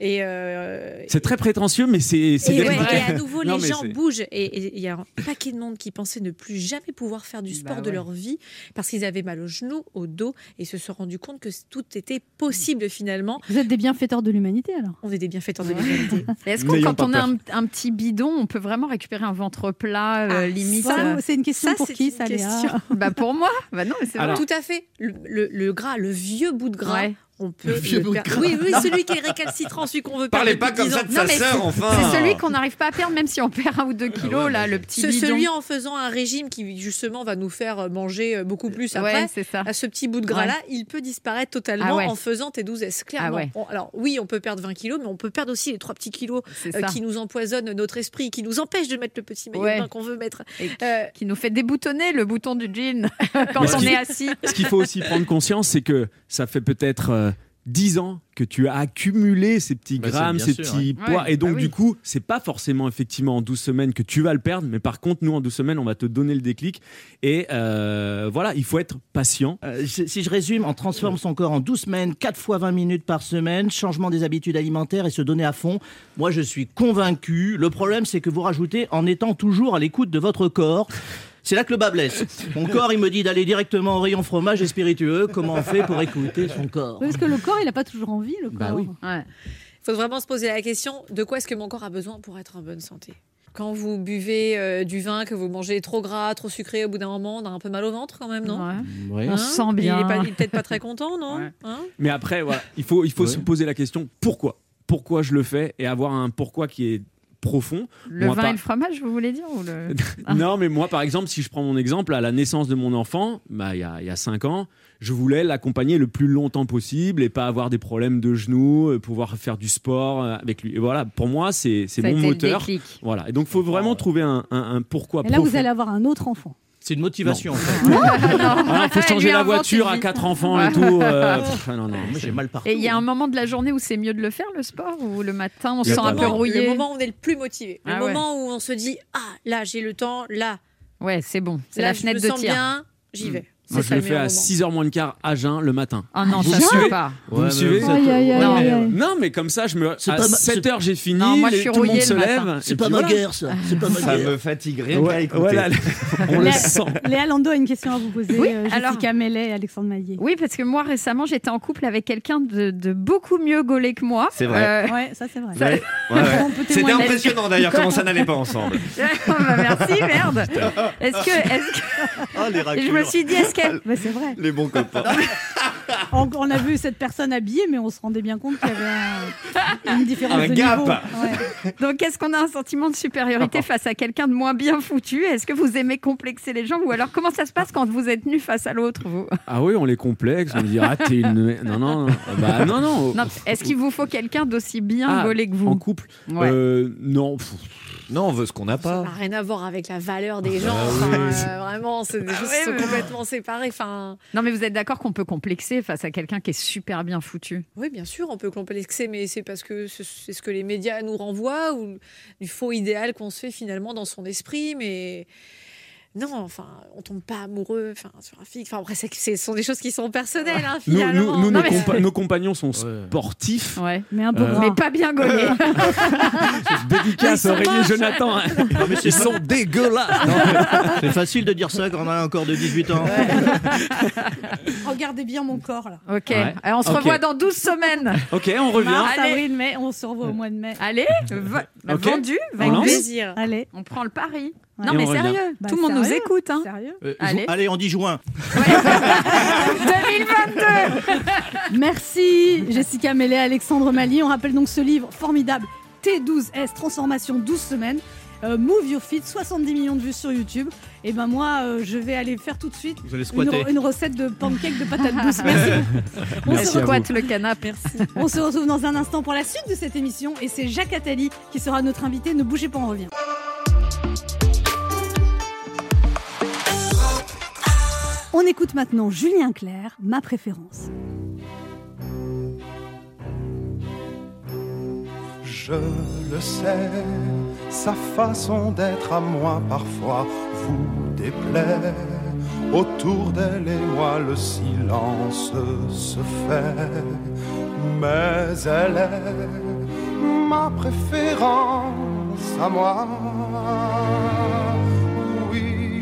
Et, euh, C'est très prétentieux, mais c'est et, ouais, et à nouveau, Non, les gens bougent. Et il y a un paquet de monde qui pensait ne plus jamais pouvoir faire du sport Bah de ouais. leur vie parce qu'ils avaient mal aux genoux, au dos, et se sont rendus compte que tout était possible finalement. Vous êtes des bienfaiteurs de l'humanité alors On est des bienfaiteurs de l'humanité. Est-ce que quand on a un, un petit bidon, on peut vraiment récupérer un ventre plat, euh, Ah, limite Ça, euh, C'est une question ça, pour c'est qui une ça, Léa question. *laughs* Bah pour moi Bah non, mais c'est Tout à fait. Le, le- le gras, le vieux bout de gras, Ouais. On peut. vieux le bout de perdre. Oui, oui, *laughs* celui qui est récalcitrant, celui qu'on veut perdre. Parlez pas comme 10 ça de Non, sa sœur, enfin. C'est celui qu'on n'arrive pas à perdre, même si on perd un ou deux kilos, là, le petit Ce- bidon. celui en faisant un régime qui justement va nous faire manger euh, beaucoup plus après. Ouais, c'est ça. À ce petit bout de gras là, il peut disparaître totalement Ah ouais. en faisant tes 12 S. Clairement. Ah ouais. On- alors oui, on peut perdre 20 kilos, mais on peut perdre aussi les trois petits kilos euh, qui nous empoisonnent notre esprit, qui nous empêchent de mettre le petit maillot Ouais. de bain qu'on veut mettre. Et Euh, qui nous fait déboutonner le bouton du jean *laughs* quand on est assis. Ce qu'il faut aussi prendre conscience, c'est que ça fait peut-être euh, 10 ans que tu as accumulé ces petits Bah, c'est grammes, ces sûr, petits ouais. poids. Ouais, et donc, bah oui. du coup, c'est pas forcément effectivement en 12 semaines que tu vas le perdre. Mais par contre, nous, en 12 semaines, on va te donner le déclic. Et euh, voilà, il faut être patient. Euh, si si je résume, on transforme son corps en 12 semaines, 4 fois 20 minutes par semaine, changement des habitudes alimentaires et se donner à fond. Moi, je suis convaincu. Le problème, c'est que vous rajoutez en étant toujours à l'écoute de votre corps. C'est là que le bas blesse. Mon *laughs* corps, il me dit d'aller directement au rayon fromage et spiritueux. Comment on fait pour écouter son corps Parce que le corps, il n'a pas toujours envie, le corps. Bah oui. Ouais. faut vraiment se poser la question de quoi est-ce que mon corps a besoin pour être en bonne santé? Quand vous buvez euh, du vin, que vous mangez trop gras, trop sucré, au bout d'un moment, on a un peu mal au ventre quand même, non? Ouais. Oui. On se sent Il bien. il est peut-être pas très content, non? Ouais. Hein? Mais après, voilà, il faut, il faut Ouais. se poser la question pourquoi? Pourquoi je le fais Et avoir un pourquoi qui est profond. Le Moi, vin et le fromage, vous voulez dire ou le... *laughs* Non, mais moi, par exemple, si je prends mon exemple, à la naissance de mon enfant, bah, il y, a, il y a cinq ans, je voulais l'accompagner le plus longtemps possible et pas avoir des problèmes de genoux, euh, pouvoir faire du sport euh, avec lui. Et voilà, pour moi, c'est mon moteur. Voilà, et donc il faut vraiment trouver un, un- un pourquoi Et là, vous allez avoir un autre enfant. C'est une motivation. en fait. *laughs* Ah, Il faut changer la voiture à quatre enfants et tout. euh, *laughs* pff, non, non, Moi, j'ai mal partout. Et il y a un moment de la journée où c'est mieux de le faire, le sport Ou le matin, on Il se y a sent un peu moment- rouillé Le moment où on est le plus motivé. Le Ah ouais. moment où on se dit Ah, là, j'ai le temps, là, Ouais, c'est bon. C'est là la je fenêtre me de sens tir. bien, j'y vais. Moi, C'est je le fais à meilleur moment. 6h moins le quart à jeun le matin. Ah non, Vous ça me se fait pas. Vous me suivez Aïe, aïe, aïe, Non, mais, aïe. Non, mais comme ça, je me. À pas ma- 7 heures, j'ai fini. Non, moi, je suis tout le monde se le lève. C'est pas ma voilà. guerre, ça. C'est pas ma Ça guerre. me fatiguerait rien Ouais, voilà, *laughs* on le Léa- sent. *laughs* Léa Lando a une question à vous poser. Oui, euh, alors- Mellet et Alexandre Maillet. Oui, parce que moi, récemment, j'étais en couple avec quelqu'un de, de beaucoup mieux gaulé que moi. C'est vrai. Euh, Ouais, ça c'est vrai. C'était impressionnant d'ailleurs comment ça n'allait pas ensemble. *laughs* bah, merci, merde. Est-ce que, est-ce que- Ah, les Et je me suis dit, est-ce Bah, c'est vrai. Les bons copains. *laughs* On, on a vu cette personne habillée, mais on se rendait bien compte qu'il y avait un- une différence Un de gap. niveau. Ouais. Donc, est-ce qu'on a un sentiment de supériorité face à quelqu'un de moins bien foutu? Est-ce que vous aimez complexer les gens? Ou alors, comment ça se passe quand vous êtes nus face à l'autre vous? Ah oui, on les complexe, on dit ah t'es une non non non. bah non non, Non, Est-ce qu'il vous faut quelqu'un d'aussi bien Ah, gaulé que en vous couple? Ouais. Euh, non Non, on veut ce qu'on n'a Ça pas. n'a rien à voir avec la valeur des gens. Ah enfin, oui. euh, vraiment, c'est des choses qui sont mais- complètement séparées. Enfin, Non, mais vous êtes d'accord qu'on peut complexer face à quelqu'un qui est super bien foutu? Oui, bien sûr, on peut complexer, mais c'est parce que ce- c'est ce que les médias nous renvoient ou du faux idéal qu'on se fait finalement dans son esprit. Mais non, enfin, on tombe pas amoureux enfin, sur un film. Enfin, après, c'est- ce sont des choses qui sont personnelles, hein, Nous, finalement. nous- nous, Non, nos, mais- compa- nos compagnons sont sportifs. Ouais. Mais un peu Euh. Mais pas bien gaulé. *laughs* Dédicace Aurélie. Jonathan. hein. Non, mais Ils sont dégueulasses. C'est facile de dire ça quand on a encore de 18 ans. Regardez bien mon corps là. Ok, Ouais. Alors, on se revoit dans 12 semaines. Ok, on revient. Mars, Allez. avril, mai, on se revoit au mois de mai. Allez, v- Ok. vendu, vendu. Allez. On prend le pari. Ouais. Non Et mais sérieux, Bah, tout le monde nous écoute. Hein. Sérieux Euh, Allez. Allez, on dit juin. 2022 *laughs* Merci Jessica Mellet, Alexandre Mali. On rappelle donc ce livre formidable T12S, transformation 12 semaines. Euh, Move Your Fit, 70 millions de vues sur YouTube. Et ben moi, euh, je vais aller faire tout de suite Vous allez une, une recette de pancakes de patates douces. Merci. *laughs* On, Merci se retrouve, le canapé. on se retrouve dans un instant pour la suite de cette émission. Et c'est Jacques Attali qui sera notre invité. Ne bougez pas, on revient. On écoute maintenant Julien Clerc, ma préférence. Je le sais, sa façon d'être à moi parfois vous déplaît. Autour d'elle et moi le silence se fait, mais elle est ma préférence à moi.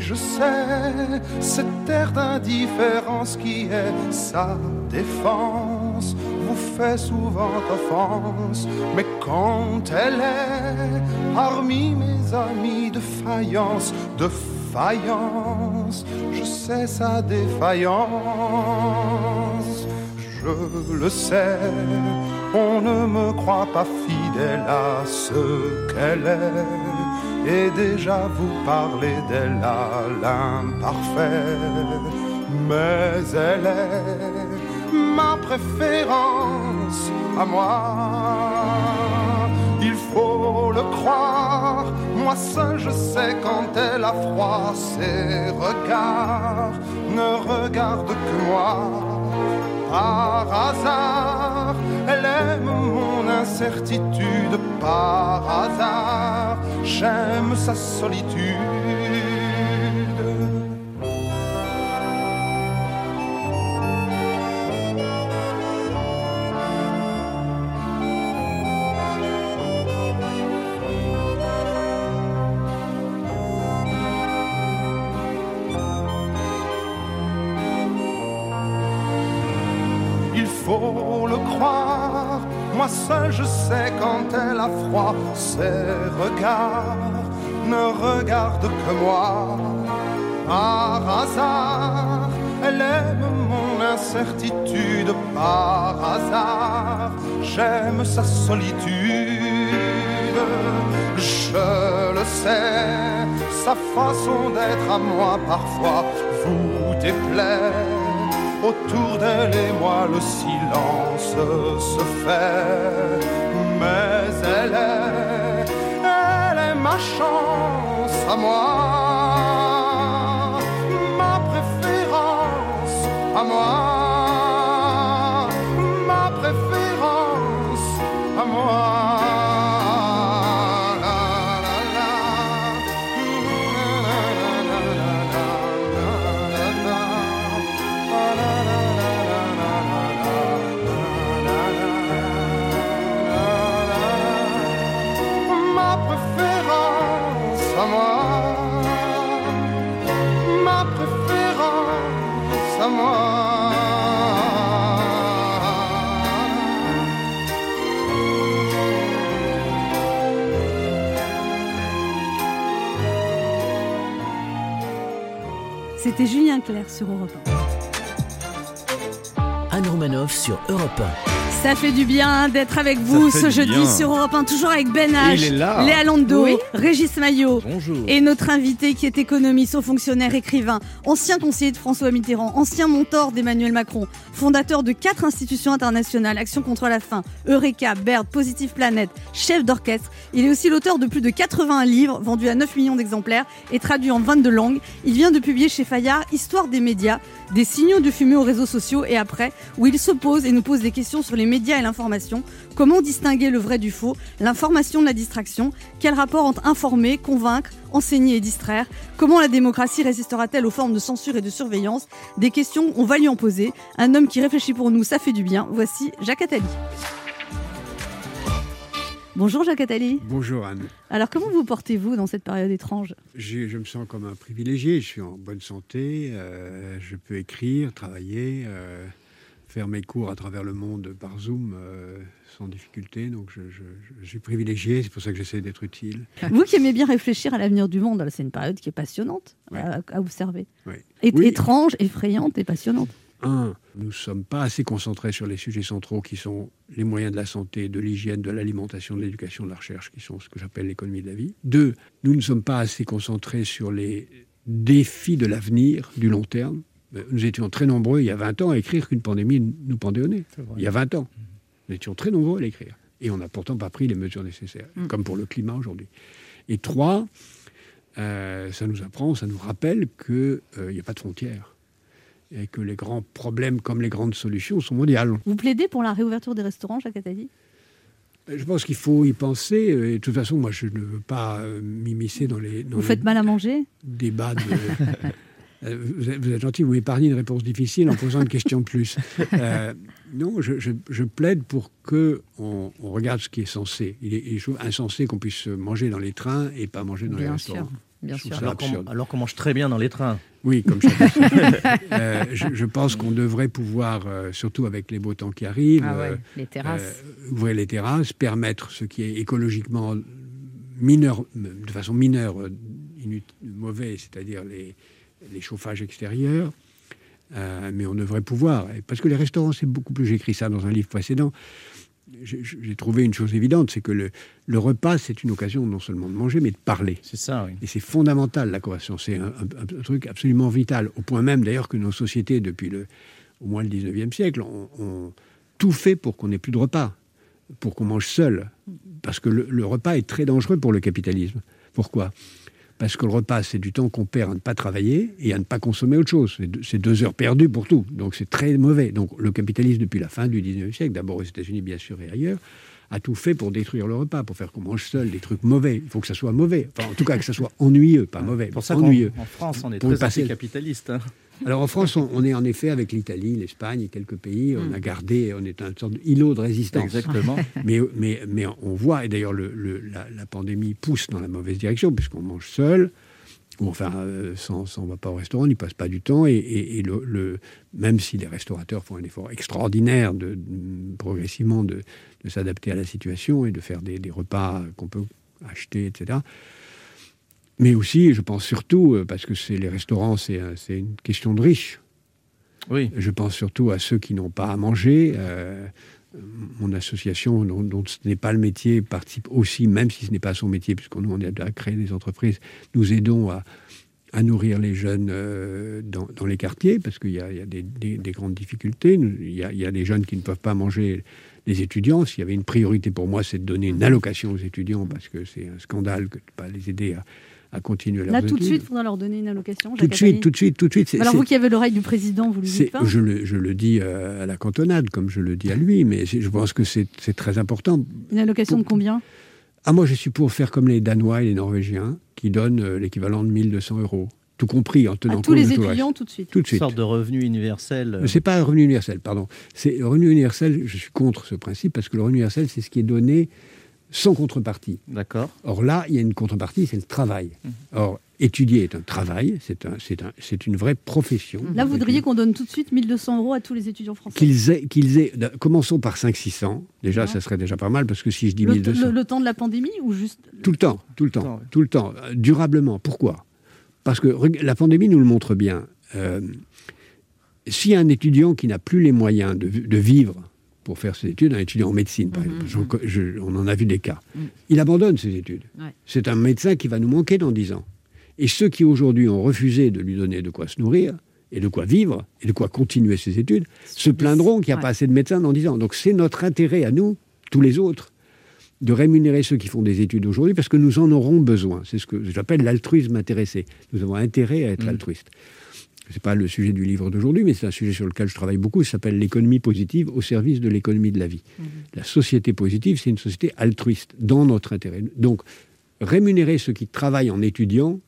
Je sais, cette air d'indifférence qui est sa défense vous fait souvent offense, mais quand elle est parmi mes amis de faïence, de faïence, je sais sa défaillance, je le sais, on ne me croit pas fidèle à ce qu'elle est, et déjà vous parlez d'elle à l'imparfait, mais elle est ma préférence à moi. Il faut le croire, moi seul je sais quand elle a froid, ses regards ne regardent que moi. Par hasard, elle aime mon incertitude, par hasard, j'aime sa solitude. Seul je sais quand elle a froid, ses regards ne regardent que moi. Par hasard, elle aime mon incertitude, par hasard, j'aime sa solitude. Je le sais, sa façon d'être à moi parfois vous déplaît. Autour d'elle et moi le silence se fait, mais elle est, elle est ma chance à moi, ma préférence à moi, C'était Julien Clerc sur Europe 1. Anne Romanoff sur Europe Ça fait du bien d'être avec vous ce jeudi bien. sur Europe 1, toujours avec Ben H, Il est là. Léa Lando, Oui. Régis Maillot Bonjour. et notre invité qui est économiste, haut fonctionnaire, écrivain, ancien conseiller de François Mitterrand, ancien mentor d'Emmanuel Macron, fondateur de quatre institutions internationales, Action contre la faim, Eureka, Baird, Positive Planet, chef d'orchestre. Il est aussi l'auteur de plus de 80 livres vendus à 9 millions d'exemplaires et traduits en 22 langues. Il vient de publier chez Fayard Histoire des médias. Des signaux de fumée aux réseaux sociaux et après, où il se pose et nous pose des questions sur les médias et l'information. Comment distinguer le vrai du faux, l'information de la distraction Quel rapport entre informer, convaincre, enseigner et distraire? Comment la démocratie résistera-t-elle aux formes de censure et de surveillance? Des questions, on va lui en poser. Un homme qui réfléchit pour nous, ça fait du bien. Voici Jacques Attali. Bonjour Jacques Attali. Bonjour Anne. Alors comment vous portez-vous dans cette période étrange? Je, me sens comme un privilégié, je suis en bonne santé, euh, je peux écrire, travailler, euh, faire mes cours à travers le monde par Zoom euh, sans difficulté, donc je, je- je suis privilégié, c'est pour ça que j'essaie d'être utile. *laughs* Vous qui aimez bien réfléchir à l'avenir du monde, c'est une période qui est passionnante à, à observer. Oui. Et- Oui. Étrange, effrayante et passionnante. Un, nous ne sommes pas assez concentrés sur les sujets centraux qui sont les moyens de la santé, de l'hygiène, de l'alimentation, de l'éducation, de la recherche, qui sont ce que j'appelle l'économie de la vie. Deux, nous ne sommes pas assez concentrés sur les défis de l'avenir, du long terme. Euh, Nous étions très nombreux il y a 20 ans à écrire qu'une pandémie nous pendait au nez. Il y a 20 ans. Nous étions très nombreux à l'écrire. Et on n'a pourtant pas pris les mesures nécessaires, comme pour le climat aujourd'hui. Et trois, euh, ça nous apprend, ça nous rappelle qu'il n'y a pas de frontières et que les grands problèmes comme les grandes solutions sont mondiales. Vous plaidez pour la réouverture des restaurants, Jacques Attali? Je pense qu'il faut y penser. Et de toute façon, moi, je ne veux pas euh, m'immiscer dans les, dans Vous les faites mal à manger? débats de... *laughs* Euh, Vous êtes, vous êtes gentil, vous m'épargnez une réponse difficile en posant une question de plus. Euh, non, je, je- je plaide pour que on, on regarde ce qui est censé. Il est, il insensé qu'on puisse manger dans les trains et pas manger dans les Bien restaurants. sûr, bien Je trouve sûr. Alors qu'on- alors qu'on mange très bien dans les trains. Oui, comme. *laughs* Euh, je, je pense qu'on devrait pouvoir, euh, surtout avec les beaux temps qui arrivent, Ah ouais, euh, les terrasses. euh, ouvrir les terrasses, permettre ce qui est écologiquement mineur, de façon mineure, mauvais, c'est-à-dire les, les chauffages extérieurs. Mais on devrait pouvoir. Parce que les restaurants, c'est beaucoup plus. J'ai écrit ça dans un livre précédent. J'ai trouvé une chose évidente, c'est que le, le repas, c'est une occasion non seulement de manger, mais de parler. C'est ça, oui. Et c'est fondamental, la conversation. C'est un, un- un truc absolument vital. Au point même, d'ailleurs, que nos sociétés, depuis le, au moins le 19e siècle, ont, ont tout fait pour qu'on n'ait plus de repas, pour qu'on mange seul. Parce que le, le repas est très dangereux pour le capitalisme. Pourquoi? Parce que le repas, c'est du temps qu'on perd à ne pas travailler et à ne pas consommer autre chose. C'est deux, heures perdues pour tout. Donc c'est très mauvais. Donc le capitalisme, depuis la fin du 19e siècle, d'abord aux États-Unis, bien sûr, et ailleurs, a tout fait pour détruire le repas, pour faire qu'on mange seul des trucs mauvais. Il faut que ça soit mauvais. Enfin, en tout cas, que ça soit ennuyeux, pas mauvais. Pour ça ennuyeux. en France, on est Pour très passer- anticapitaliste. hein. Alors en France, on, on est en effet avec l'Italie, l'Espagne et quelques pays, on Mm. a gardé, on est un sorte d'îlot de résistance. Exactement. *laughs* mais, mais, mais on voit, et d'ailleurs le, le- la, la pandémie pousse dans la mauvaise direction, puisqu'on mange seul, ou enfin euh, sans, sans on va pas au restaurant, on n'y passe pas du temps, et, et- et le, le- même si les restaurateurs font un effort extraordinaire de, de- progressivement de, de s'adapter à la situation et de faire des, des repas qu'on peut acheter, etc. Mais aussi, je pense surtout, euh, parce que c'est les restaurants, c'est un- c'est une question de riches. Oui. Je pense surtout à ceux qui n'ont pas à manger. euh, mon association, dont, dont ce n'est pas le métier, participe aussi, même si ce n'est pas son métier, puisqu'on nous, on à créer des entreprises, nous aidons à, à nourrir les jeunes euh, dans, dans les quartiers, parce qu'il y a, il y a des, des- des grandes difficultés. Il y, a, il y a des jeunes qui ne peuvent pas manger les étudiants. S'il y avait une priorité pour moi, c'est de donner une allocation aux étudiants, parce que c'est un scandale que de ne pas les aider à, à continuer leurs Là, études. tout de suite, il faudra leur donner une allocation. Tout de suite, tout de suite, tout de suite. Alors, vous qui avez l'oreille du président, vous le dites pas je, le, je le dis euh, à la cantonade, comme je le dis à lui, mais je pense que c'est très important. Une allocation de combien? Ah, moi, je suis pour faire comme les Danois et les Norvégiens, qui donnent euh, l'équivalent de 1200 euros, tout compris en tenant À compte tous les de tout étudiants, tout de suite. Tout de suite. Une sorte de revenu universel. euh, C'est pas un revenu universel, pardon. C'est le revenu universel. Je suis contre ce principe parce que le revenu universel, c'est ce qui est donné sans contrepartie. D'accord. Or là, il y a une contrepartie, c'est le travail. Or, étudier est un travail, c'est un, c'est un, c'est une vraie profession. Là, vous voudriez qu'on donne tout de suite 1200 euros à tous les étudiants français. Qu'ils aient, qu'ils aient, d- commençons par 500-600. Déjà, ça serait déjà pas mal parce que si je dis Le, 1200, le- le temps de la pandémie ou juste tout le temps, tout le temps, tout le temps, euh, durablement. Pourquoi? Parce que la pandémie nous le montre bien. Euh, si un étudiant qui n'a plus les moyens de vivre pour faire ses études, un étudiant en médecine, par exemple, j'en co- je- on en a vu des cas, il abandonne ses études. Ouais. C'est un médecin qui va nous manquer dans 10 ans. Et ceux qui aujourd'hui ont refusé de lui donner de quoi se nourrir, et de quoi vivre, et de quoi continuer ses études, se plaindront qu'il n'y a pas assez de médecins dans 10 ans. Donc c'est notre intérêt à nous, tous les autres, de rémunérer ceux qui font des études aujourd'hui, parce que nous en aurons besoin. C'est ce que j'appelle l'altruisme intéressé. Nous avons intérêt à être altruistes. C'est pas le sujet du livre d'aujourd'hui, mais c'est un sujet sur lequel je travaille beaucoup. Ça s'appelle l'économie positive au service de l'économie de la vie. La société positive, c'est une société altruiste dans notre intérêt. Donc, rémunérer ceux qui travaillent en étudiant,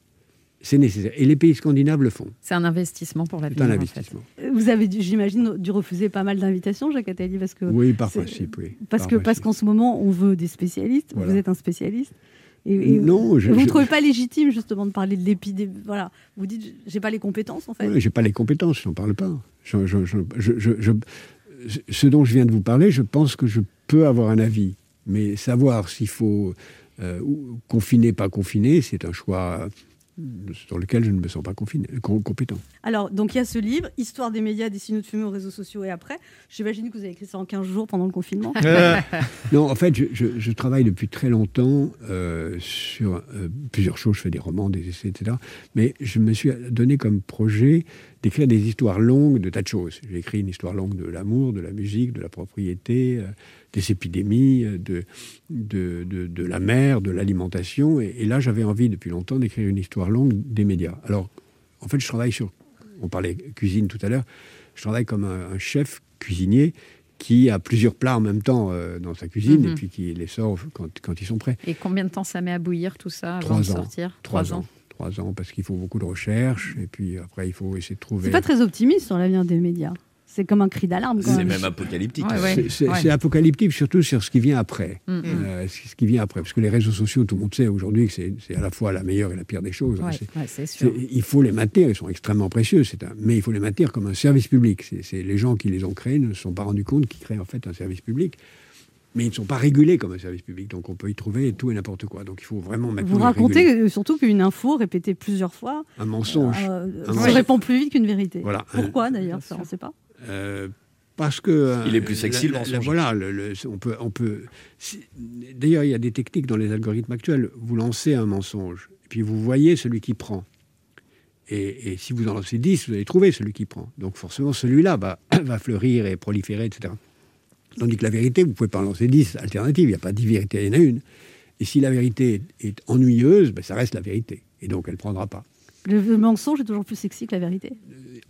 c'est nécessaire. Et les pays scandinaves le font. C'est un investissement pour C'est l'avenir. un en fait. investissement. Vous avez, dû- j'imagine, dû refuser pas mal d'invitations, Jacques Attali, parce que Oui, par c'est- principe, oui. Parce Par que parce qu'en ce moment, on veut des spécialistes. Voilà. Vous êtes un spécialiste. Et, et Non, je- vous ne trouvez pas légitime justement de parler de l'épidémie Voilà, vous dites, j'ai pas les compétences en fait. Oui, j'ai pas les compétences, je n'en parle pas. Je- je- ce dont je viens de vous parler, je pense que je peux avoir un avis. Mais savoir s'il faut euh, confiner, pas confiner, c'est un choix sur lequel je ne me sens pas confiné, com- compétent. Alors, donc il y a ce livre, Histoire des médias, des signaux de fumée aux réseaux sociaux et après. J'imagine que vous avez écrit ça en 15 jours pendant le confinement. *laughs* *laughs* non, en fait, je, je- je travaille depuis très longtemps euh, sur euh, plusieurs choses. Je fais des romans, des essais, etc. Mais je me suis donné comme projet d'écrire des histoires longues de tas de choses. J'ai écrit une histoire longue de l'amour, de la musique, de la propriété, euh, des épidémies, euh, de, de, de- de la mer, de l'alimentation. Et, et là, j'avais envie depuis longtemps d'écrire une histoire longue des médias. Alors, en fait, je travaille sur... On parlait cuisine tout à l'heure. Je travaille comme un, un chef cuisinier qui a plusieurs plats en même temps euh, dans sa cuisine Mhm. et puis qui les sort quand, quand ils sont prêts. Et combien de temps ça met à bouillir tout ça avant Trois de ans. sortir? Trois ans. Trois ans, parce qu'il faut beaucoup de recherche et puis après, il faut essayer de trouver... C'est pas très optimiste sur l'avenir des médias. C'est comme un cri d'alarme. C'est même. apocalyptique. Ouais, ouais. C'est- Ouais. apocalyptique, surtout sur ce qui vient après. Mm, mm. Euh, ce qui vient après. Parce que les réseaux sociaux, tout le monde sait aujourd'hui que c'est à la fois la meilleure et la pire des choses. hein. Sûr. il faut les maintenir, ils sont extrêmement précieux, un- mais il faut les maintenir comme un service public. C'est les gens qui les ont créés ne se sont pas rendus compte qu'ils créent en fait un service public. Mais ils ne sont pas régulés comme un service public, donc on peut y trouver tout et n'importe quoi. Donc il faut vraiment maintenant Vous racontez réguler. euh, surtout qu'une info répétée plusieurs fois un mensonge. euh, Un se mensonge. répand plus vite qu'une vérité. Voilà. Pourquoi d'ailleurs Ça, on ne sait pas. Euh, parce que euh, Il est plus sexy, le la- la- mensonge. voilà, le- le- on peut, on peut. si- D'ailleurs, il y a des techniques dans les algorithmes actuels. Vous lancez un mensonge, et puis vous voyez celui qui prend. Et, et si vous en lancez 10, vous allez trouver celui qui prend. Donc forcément, celui-là va, *coughs* va fleurir et proliférer, etc. Tandis que la vérité, vous ne pouvez pas en lancer 10 alternatives. Il n'y a pas 10 vérités, il y en a une. Et si la vérité est ennuyeuse, ben, ça reste la vérité. Et donc, elle ne prendra pas. Le, le mensonge est toujours plus sexy que la vérité.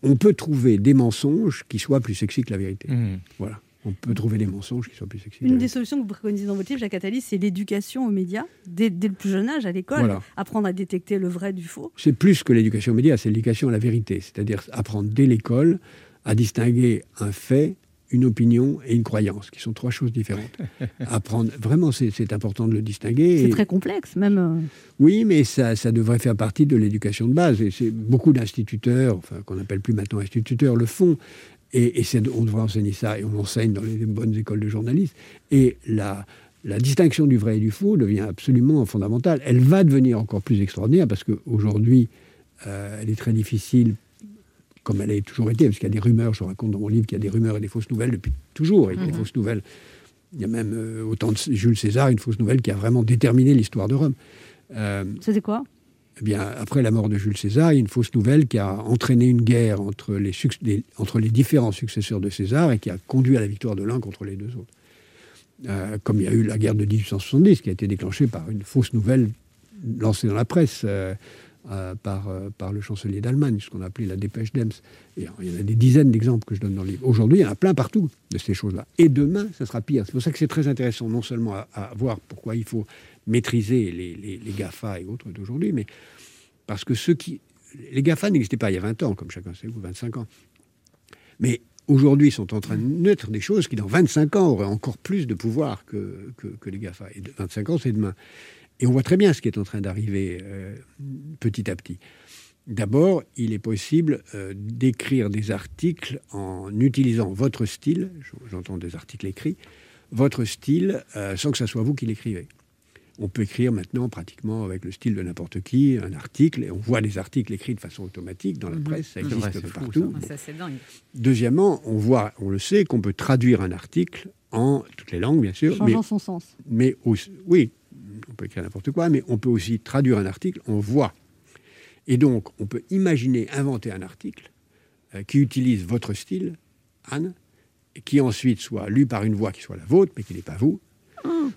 On peut trouver des mensonges qui soient plus sexy que la vérité. Mmh. Voilà. On peut trouver des mensonges qui soient plus sexy. Une des solutions que vous préconisez dans votre livre, Jacques Attali, c'est l'éducation aux médias, dès, dès le plus jeune âge, à l'école, Voilà. apprendre à détecter le vrai du faux. C'est plus que l'éducation aux médias, c'est l'éducation à la vérité. C'est-à-dire apprendre dès l'école à distinguer un fait, une opinion et une croyance, qui sont trois choses différentes. *laughs* apprendre, vraiment, c'est important de le distinguer. C'est Et- très complexe, même. euh, Oui, mais ça, ça devrait faire partie de l'éducation de base. Et c'est beaucoup d'instituteurs, enfin, qu'on n'appelle plus maintenant instituteurs, le font. Et, on devrait enseigner ça, et on l'enseigne dans les bonnes écoles de journalisme. Et la, la distinction du vrai et du faux devient absolument fondamentale. Elle va devenir encore plus extraordinaire parce qu'aujourd'hui, euh, elle est très difficile, comme elle a toujours été, parce qu'il y a des rumeurs, je raconte dans mon livre qu'il y a des rumeurs et des fausses nouvelles depuis toujours, et les Mhm. fausses nouvelles. Il y a même, euh, au temps de Jules César, une fausse nouvelle qui a vraiment déterminé l'histoire de Rome. Euh, C'était quoi? eh bien, après la mort de Jules César, il y a une fausse nouvelle qui a entraîné une guerre entre les, suc- les- entre les différents successeurs de César et qui a conduit à la victoire de l'un contre les deux autres. Euh, comme il y a eu la guerre de 1870 qui a été déclenchée par une fausse nouvelle lancée dans la presse euh, euh, par, euh, par le chancelier d'Allemagne, ce qu'on a appelé la dépêche d'Ems. Et il y en a des dizaines d'exemples que je donne dans le livre. Aujourd'hui, il y en a plein partout de ces choses-là. Et demain, ça sera pire. C'est pour ça que c'est très intéressant, non seulement à, voir pourquoi il faut maîtriser les, les, les GAFA et autres d'aujourd'hui, mais parce que ceux qui. Les GAFA n'existaient pas il y a 20 ans, comme chacun sait, ou 25 ans. Mais aujourd'hui, sont en train de naître des choses qui, dans 25 ans, auraient encore plus de pouvoir que, que, que les GAFA. Et de 25 ans, c'est demain. Et on voit très bien ce qui est en train d'arriver euh, petit à petit. D'abord, il est possible euh, d'écrire des articles en utilisant votre style, j'entends des articles écrits, votre style, euh, sans que ce soit vous qui l'écrivez. On peut écrire maintenant pratiquement avec le style de n'importe qui un article, et on voit des articles écrits de façon automatique dans la Mhm. presse, ça existe fou, partout. ça. Ça, c'est dingue. Deuxièmement, on voit, on le sait, qu'on peut traduire un article en toutes les langues, bien sûr. Changeant mais, son sens. mais aussi- oui, peut écrire n'importe quoi, mais on peut aussi traduire un article en voix. Et donc, on peut imaginer inventer un article euh, qui utilise votre style, Anne, et qui ensuite soit lu par une voix qui soit la vôtre, mais qui n'est pas vous.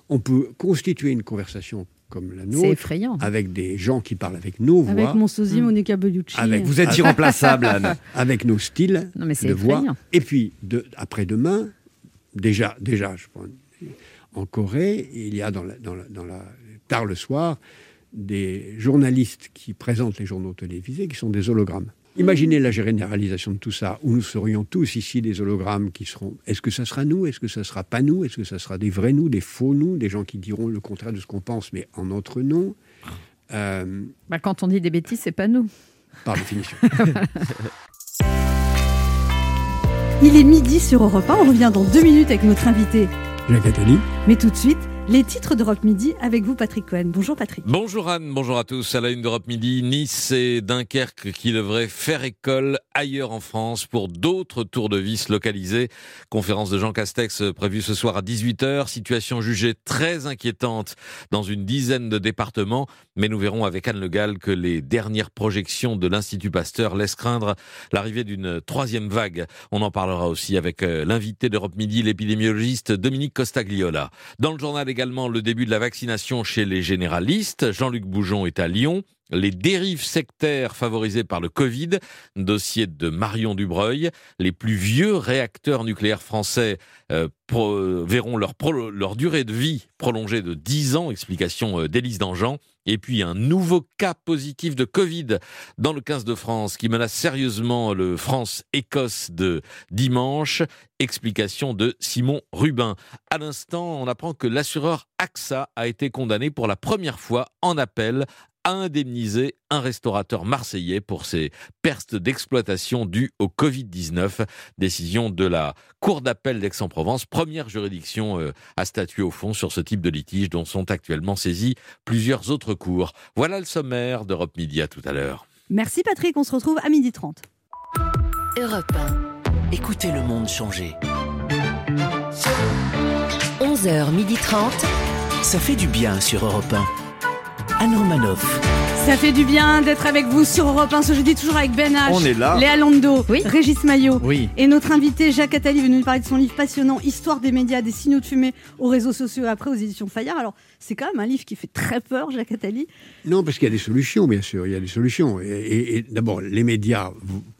On peut constituer une conversation comme la nôtre, effrayant. avec des gens qui parlent avec nos voix, Avec mon sosie, Monica Bellucci. avec Vous êtes irremplaçable, Anne. *laughs* avec nos styles Non, mais c'est de voix. Et puis, de, après-demain, déjà, déjà je en Corée, il y a dans la, dans la- dans la- tard le soir des journalistes qui présentent les journaux télévisés qui sont des hologrammes. Imaginez la généralisation de tout ça, où nous serions tous ici des hologrammes qui seront. Est-ce que ça sera nous Est-ce que ça sera pas nous Est-ce que ça sera des vrais nous, des faux nous, des gens qui diront le contraire de ce qu'on pense, mais en notre nom Euh, Bah, quand on dit des bêtises, c'est pas nous. Par définition. *laughs* Il est midi sur Europe 1. On revient dans deux minutes avec notre invité. Jacques Attali. Mais tout de suite, les titres d'Europe Midi avec vous, Patrick Cohen. Bonjour, Patrick. Bonjour Anne, bonjour à tous. À la une d'Europe Midi, Nice et Dunkerque qui devraient faire école ailleurs en France pour d'autres tours de vis localisés. Conférence de Jean Castex prévue ce soir à 18h. Situation jugée très inquiétante dans une dizaine de départements. Mais nous verrons avec Anne Le Gall que les dernières projections de l'Institut Pasteur laissent craindre l'arrivée d'une troisième vague. On en parlera aussi avec euh, l'invité d'Europe Midi, l'épidémiologiste Dominique Costagliola. Dans le journal également, le début de la vaccination chez les généralistes. Jean-Luc Boujon est à Lyon. Les dérives sectaires favorisées par le Covid, dossier de Marion Dubreuil. Les plus vieux réacteurs nucléaires français euh, verront leur durée de vie prolongée de 10 ans, explication euh, d'Élise Dangean. Et puis un nouveau cas positif de Covid dans le 15 de France qui menace sérieusement le France-Écosse de dimanche. Explication de Simon Rubin. À l'instant, on apprend que l'assureur AXA a été condamné pour la première fois en appel à indemniser un restaurateur marseillais pour ses pertes d'exploitation dues au Covid-19. Décision de la Cour d'appel d'Aix-en-Provence, première juridiction euh, à statuer au fond sur ce type de litige dont sont actuellement saisis plusieurs autres cours. Voilà le sommaire d'Europe Midi à tout à l'heure. Merci, Patrick. On se retrouve à midi 30. Europe 1. Écoutez le monde changer. 11h30. Ça fait du bien sur Europe 1. Anne Romanoff. Ça fait du bien d'être avec vous sur Europe 1 ce jeudi, toujours avec Ben H, On est là. Léa Lando, Régis Maillot Oui. et notre invité Jacques Attali venu nous parler de son livre passionnant Histoire des médias, des signaux de fumée aux réseaux sociaux et après aux éditions Fayard. Alors, c'est quand même un livre qui fait très peur, Jacques Attali. Non, parce qu'il y a des solutions, bien sûr. Il y a des solutions. Et, et- et d'abord, les médias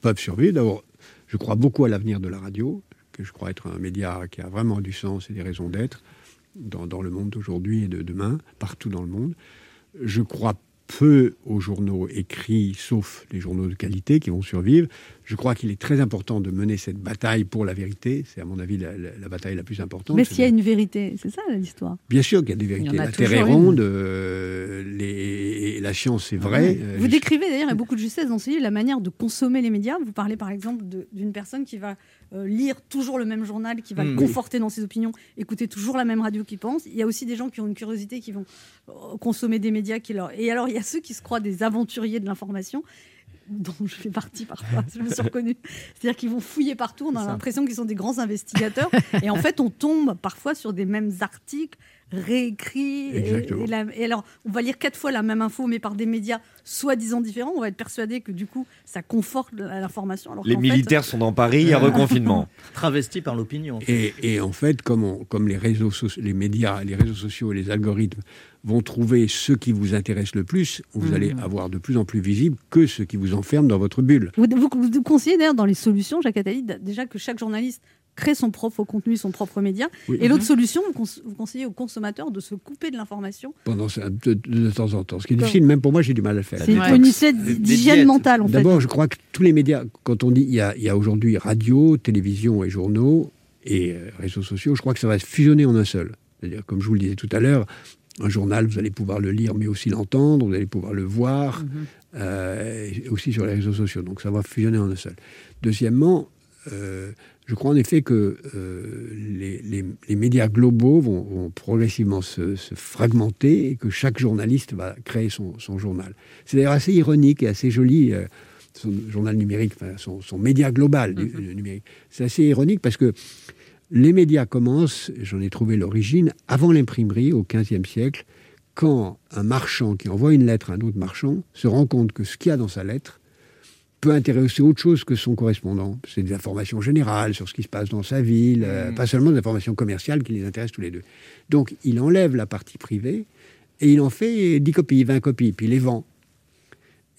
peuvent survivre. D'abord, je crois beaucoup à l'avenir de la radio, que je crois être un média qui a vraiment du sens et des raisons d'être dans, dans le monde d'aujourd'hui et de demain, partout dans le monde. Je crois peu aux journaux écrits, sauf les journaux de qualité qui vont survivre. Je crois qu'il est très important de mener cette bataille pour la vérité. C'est à mon avis la, la- la bataille la plus importante. Mais s'il y a une vérité, c'est ça l'histoire. Bien sûr qu'il y a des Il y vérités. en a La Terre est ronde, euh, les- la science c'est vrai. Euh, Vous décrivez d'ailleurs avec beaucoup de justesse dans ce livre la manière de consommer les médias. Vous parlez par exemple d'une personne qui va euh, lire toujours le même journal, qui va le conforter dans ses opinions, écouter toujours la même radio qu'il pense. Il y a aussi des gens qui ont une curiosité, qui vont euh, consommer des médias. Qui leur... Et alors il y a ceux qui se croient des aventuriers de l'information dont je fais partie parfois, je me suis reconnue. *laughs* C'est-à-dire qu'ils vont fouiller partout, on a l'impression qu'ils sont des grands investigateurs. *laughs* et en fait, on tombe parfois sur des mêmes articles réécrits. Et, Exactement. et la- et alors, on va lire quatre fois la même info, mais par des médias soi-disant différents. On va être persuadé que du coup, ça conforte l'information. Les fait- militaires sont dans Paris, il y a reconfinement. *laughs* Travesti par l'opinion. Et, et en fait, comme, on- comme les réseaux sociaux, les médias, les réseaux sociaux et les algorithmes vont trouver ce qui vous intéresse le plus, vous Mhm. allez avoir de plus en plus visible que ce qui vous enferme dans votre bulle. Vous, vous, vous conseillez d'ailleurs dans les solutions, Jacques Attali, déjà que chaque journaliste crée son propre contenu, son propre média. Oui. Et l'autre Mhm. solution, vous, vous conseillez aux consommateurs de se couper de l'information. Pendant de, de temps en temps. Ce qui est Comme- difficile, même pour moi, j'ai du mal à le faire. C'est une Des d'hygiène mentale, en fait. D'abord, je crois que tous les médias, quand on dit il y a, aujourd'hui radio, télévision et journaux et euh, réseaux sociaux, je crois que ça va se fusionner en un seul. C'est-à-dire, comme je vous le disais tout à l'heure, un journal, vous allez pouvoir le lire, mais aussi l'entendre, vous allez pouvoir le voir, euh, et aussi sur les réseaux sociaux. Donc, ça va fusionner en un seul. Deuxièmement, euh, je crois en effet que euh, les, les- les médias globaux vont, vont progressivement se, se fragmenter et que chaque journaliste va créer son, son journal. C'est d'ailleurs assez ironique et assez joli, euh, son journal numérique, enfin, son, son média global du- du numérique. C'est assez ironique parce que les médias commencent, j'en ai trouvé l'origine, avant l'imprimerie, au XVe siècle, quand un marchand qui envoie une lettre à un autre marchand se rend compte que ce qu'il y a dans sa lettre peut intéresser autre chose que son correspondant. C'est des informations générales sur ce qui se passe dans sa ville, euh, pas seulement des informations commerciales qui les intéressent tous les deux. Donc il enlève la partie privée et il en fait 10 copies, 20 copies, puis il les vend.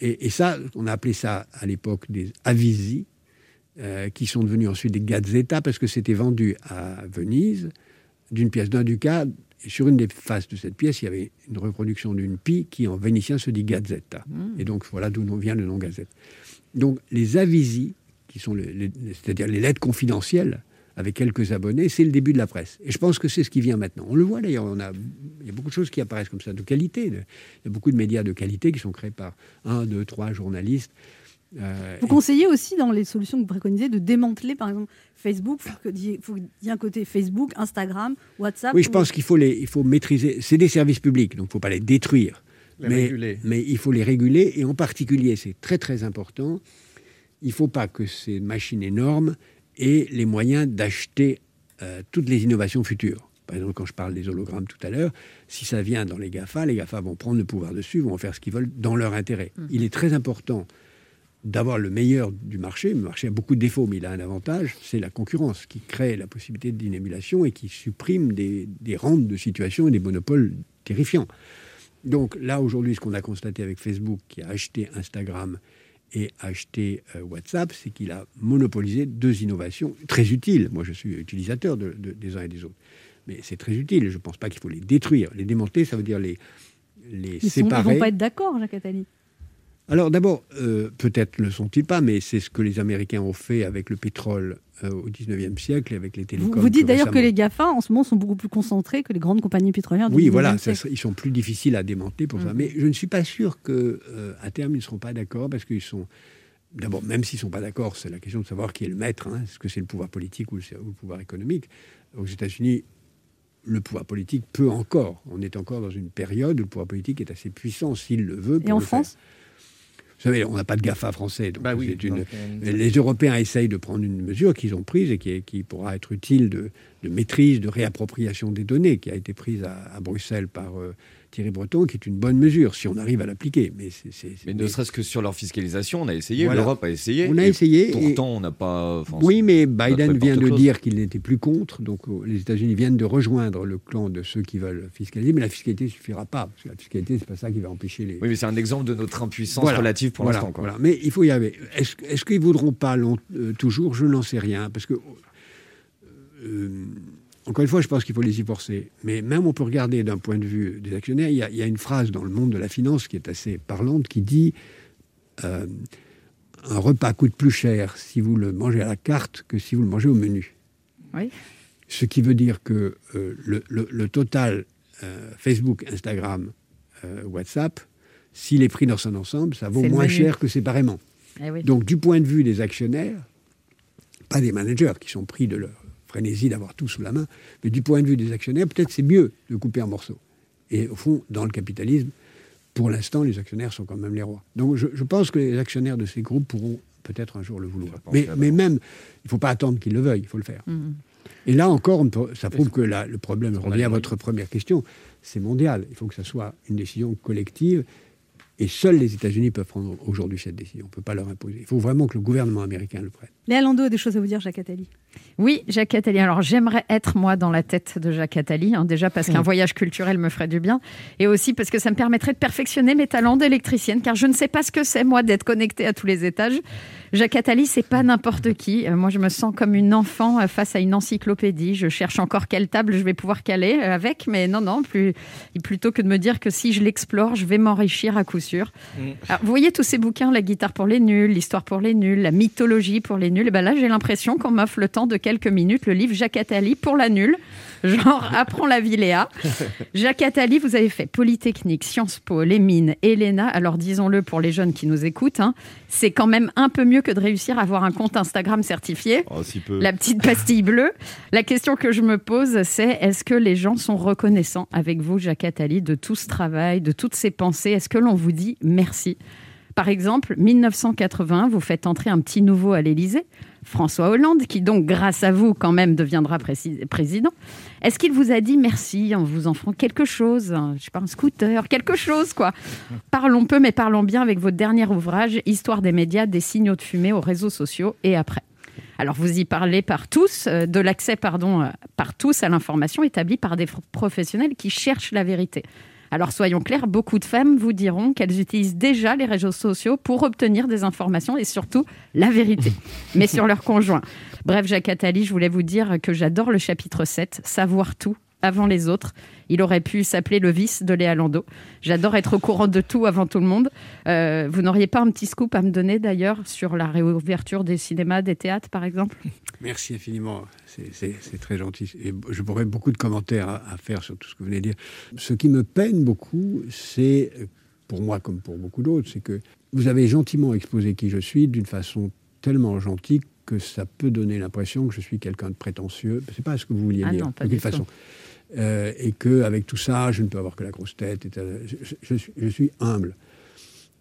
Et, et ça, on a appelé ça à l'époque des avisi, euh, qui sont devenus ensuite des gazzetta, parce que c'était vendu à Venise, d'une pièce d'un ducat. Et sur une des faces de cette pièce, il y avait une reproduction d'une pie qui, en vénitien, se dit gazzetta. Mmh. Et donc, voilà d'où vient le nom gazette. Donc, les avisi, qui sont les- les- c'est-à-dire les lettres confidentielles, avec quelques abonnés, c'est le début de la presse. Et je pense que c'est ce qui vient maintenant. On le voit d'ailleurs, on a, il y a beaucoup de choses qui apparaissent comme ça, de qualité. il y a beaucoup de médias de qualité qui sont créés par un, deux, trois journalistes. Euh, Vous conseillez aussi dans les solutions que vous préconisez de démanteler par exemple Facebook, il faut que- il faut qu'il y ait un côté Facebook, Instagram, WhatsApp. Oui, je ou- pense qu'il faut les, il faut maîtriser. C'est des services publics, donc il ne faut pas les détruire, Les mais, réguler. mais il faut les réguler. Et en particulier, c'est très très important. Il ne faut pas que ces machines énormes aient les moyens d'acheter euh, toutes les innovations futures. Par exemple, quand je parle des hologrammes tout à l'heure, si ça vient dans les GAFA, les GAFA vont prendre le pouvoir dessus, vont en faire ce qu'ils veulent dans leur intérêt. Il est très important d'avoir le meilleur du marché. Le marché a beaucoup de défauts, mais il a un avantage, c'est la concurrence qui crée la possibilité d'inémulation et qui supprime des, des rentes de situation et des monopoles terrifiants. Donc là, aujourd'hui, ce qu'on a constaté avec Facebook, qui a acheté Instagram et acheté euh, WhatsApp, c'est qu'il a monopolisé deux innovations très utiles. Moi, je suis utilisateur de- de- des uns et des autres. Mais c'est très utile. Je ne pense pas qu'il faut les détruire. Les démanteler, ça veut dire les, les Ils ne séparer. vont pas être d'accord, Jacques Attali. Alors d'abord, euh, peut-être ne le sont-ils pas, mais c'est ce que les Américains ont fait avec le pétrole au 19e siècle avec les télécoms. vous dites d'ailleurs que les GAFA en ce moment sont beaucoup plus concentrés que les grandes compagnies pétrolières du Oui, 19e voilà, ça ils sont plus difficiles à démanteler pour ça. Mhm. Mais je ne suis pas sûr que euh, terme ils ne seront pas d'accord parce qu'ils sont. D'abord, même s'ils ne sont pas d'accord, c'est la question de savoir qui est le maître. hein. Est-ce que c'est le pouvoir politique ou le, ou le pouvoir économique? Aux États-Unis, le pouvoir politique peut encore. On est encore dans une période où le pouvoir politique est assez puissant s'il le veut. Pour Et en le faire. Vous savez, on n'a pas de GAFA français. Donc Bah oui, c'est une- donc, euh, Les Européens essayent de prendre une mesure qu'ils ont prise et qui, est- qui pourra être utile de, de maîtrise, de réappropriation des données, qui a été prise à, à Bruxelles par euh, Thierry Breton, qui est une bonne mesure si on arrive à l'appliquer. Mais, ne serait-ce que sur leur fiscalisation, on a essayé, Voilà. l'Europe a essayé. On a essayé, et- Pourtant, on n'a pas. enfin, Oui, mais Biden vient de dire qu'il n'était plus contre. Donc euh, les États-Unis viennent de rejoindre le clan de ceux qui veulent fiscaliser. Mais la fiscalité ne suffira pas. Parce que la fiscalité, c'est pas ça qui va empêcher les, Oui, mais c'est un exemple de notre impuissance Voilà. relative pour Voilà, l'instant. voilà. Mais il faut y arriver. Est-ce est-ce qu'ils voudront pas long- euh, toujours? Je n'en sais rien. Parce que, euh, encore une fois, je pense qu'il faut les y forcer. Mais même on peut regarder d'un point de vue des actionnaires. Il y, a, il y a une phrase dans le monde de la finance qui est assez parlante qui dit euh, Un repas coûte plus cher si vous le mangez à la carte que si vous le mangez au menu. Oui. Ce qui veut dire que euh, le, le- le total euh, Facebook, Instagram, WhatsApp, s'il est pris dans son ensemble, ça vaut moins cher que séparément. Eh oui. Donc, du point de vue des actionnaires, pas des managers qui sont pris de leur frénésie d'avoir tout sous la main, mais du point de vue des actionnaires, peut-être c'est mieux de couper en morceaux. Et au fond, dans le capitalisme, pour l'instant, les actionnaires sont quand même les rois. Donc, je, je pense que les actionnaires de ces groupes pourront peut-être un jour le vouloir. Mais, mais même, il ne faut pas attendre qu'ils le veuillent, il faut le faire. Mhm. Et là encore, on peut- ça prouve que la- le problème, je reviens à votre première question, c'est mondial. Il faut que ça soit une décision collective. Et seuls les États-Unis peuvent prendre aujourd'hui cette décision. On ne peut pas leur imposer. Il faut vraiment que le gouvernement américain le prenne. Léa Landau a des choses à vous dire, Jacques Attali. Oui, Jacques Attali. Alors j'aimerais être moi dans la tête de Jacques Attali, hein, déjà parce qu'un Mm. voyage culturel me ferait du bien, et aussi parce que ça me permettrait de perfectionner mes talents d'électricienne, car je ne sais pas ce que c'est moi d'être connectée à tous les étages. Jacques Attali, c'est pas n'importe qui. Euh, moi, je me sens comme une enfant euh, face à une encyclopédie. Je cherche encore quelle table je vais pouvoir caler euh, avec, mais non, non, plus, plutôt que de me dire que si je l'explore, je vais m'enrichir à coup sûr. Alors, vous voyez tous ces bouquins, la guitare pour les nuls, l'histoire pour les nuls, la mythologie pour les nuls. Et ben là, j'ai l'impression qu'on m'offre le temps de quelques minutes le livre Jacques Attali pour la nulle. Genre, *laughs* apprends la vie, Léa. Jacques Attali, vous avez fait Polytechnique, Sciences Po, les mines, Elena. Alors, disons-le pour les jeunes qui nous écoutent, hein, c'est quand même un peu mieux que de réussir à avoir un compte Instagram certifié. Oh, si peu. La petite pastille bleue. La question que je me pose, c'est est-ce que les gens sont reconnaissants avec vous, Jacques Attali, de tout ce travail, de toutes ces pensées? Est-ce que l'on vous dit merci? Par exemple, 1980, vous faites entrer un petit nouveau à l'Élysée, François Hollande, qui donc, grâce à vous, quand même, deviendra prési- président. Est-ce qu'il vous a dit merci en vous offrant quelque chose un- Je sais pas, un scooter, quelque chose, quoi? Parlons peu, mais parlons bien avec votre dernier ouvrage, Histoire des médias, des signaux de fumée aux réseaux sociaux et après. Alors vous y parlez par tous, euh, de l'accès pardon euh, par tous à l'information établie par des professionnels qui cherchent la vérité. Alors soyons clairs, beaucoup de femmes vous diront qu'elles utilisent déjà les réseaux sociaux pour obtenir des informations et surtout la vérité, *laughs* mais sur leur conjoint. Bref, Jacques Attali, je voulais vous dire que j'adore le chapitre 7, savoir tout avant les autres. Il aurait pu s'appeler Le vice de Léa Landau. J'adore être au courant de tout avant tout le monde. Euh, vous n'auriez pas un petit scoop à me donner d'ailleurs sur la réouverture des cinémas, des théâtres par exemple? Merci infiniment, c'est- très gentil. Et je pourrais beaucoup de commentaires à, à faire sur tout ce que vous venez de dire. Ce qui me peine beaucoup, c'est, pour moi comme pour beaucoup d'autres, c'est que vous avez gentiment exposé qui je suis d'une façon tellement gentille que ça peut donner l'impression que je suis quelqu'un de prétentieux. C'est pas ce que vous vouliez Ah dire, non, de toute tout. Euh, et que avec tout ça, je ne peux avoir que la grosse tête. et. Je, suis, je suis humble,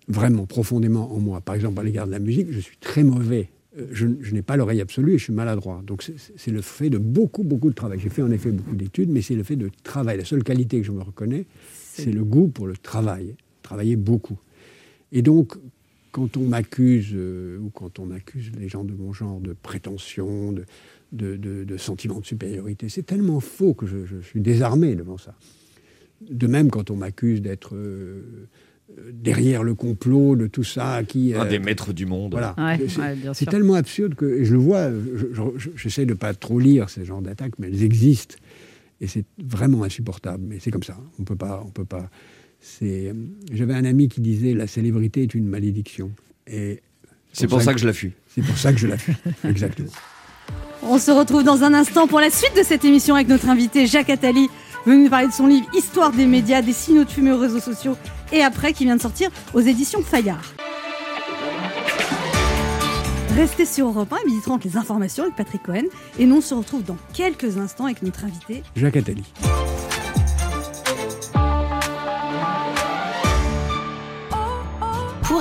vraiment profondément en moi. Par exemple, à l'égard de la musique, je suis très mauvais. Euh, Je, je n'ai pas l'oreille absolue et je suis maladroit. Donc c'est- c'est le fait de beaucoup, beaucoup de travail. J'ai fait en effet beaucoup d'études, mais c'est le fait de travail. La seule qualité que je me reconnais, c'est le goût pour le travail. Travailler beaucoup. Et donc, quand on m'accuse, euh, ou quand on accuse les gens de mon genre de prétention, de, de, de- de sentiment de supériorité, c'est tellement faux que je, je suis désarmé devant ça. De même, quand on m'accuse d'être euh, euh, derrière le complot de tout ça, qui... Un euh, des maîtres du monde. Voilà. Ouais, C'est- ouais, tellement absurde que et je le vois, je- je- je- j'essaie de pas trop lire ces genres d'attaques, mais elles existent. Et c'est vraiment insupportable. Mais c'est comme ça. On peut pas. On peut pas. C'est. J'avais un ami qui disait la célébrité est une malédiction. Et C'est pour ça que je la fuis. C'est pour ça que je la fuis. *laughs* Exactement. On se retrouve dans un instant pour la suite de cette émission avec notre invité Jacques Attali, venu nous parler de son livre Histoire des médias, des signaux de fumée aux réseaux sociaux et après qui vient de sortir aux éditions Fayard. Restez sur Europe 1 et midi 30 les informations avec Patrick Cohen et nous on se retrouve dans quelques instants avec notre invité. Jacques Attali.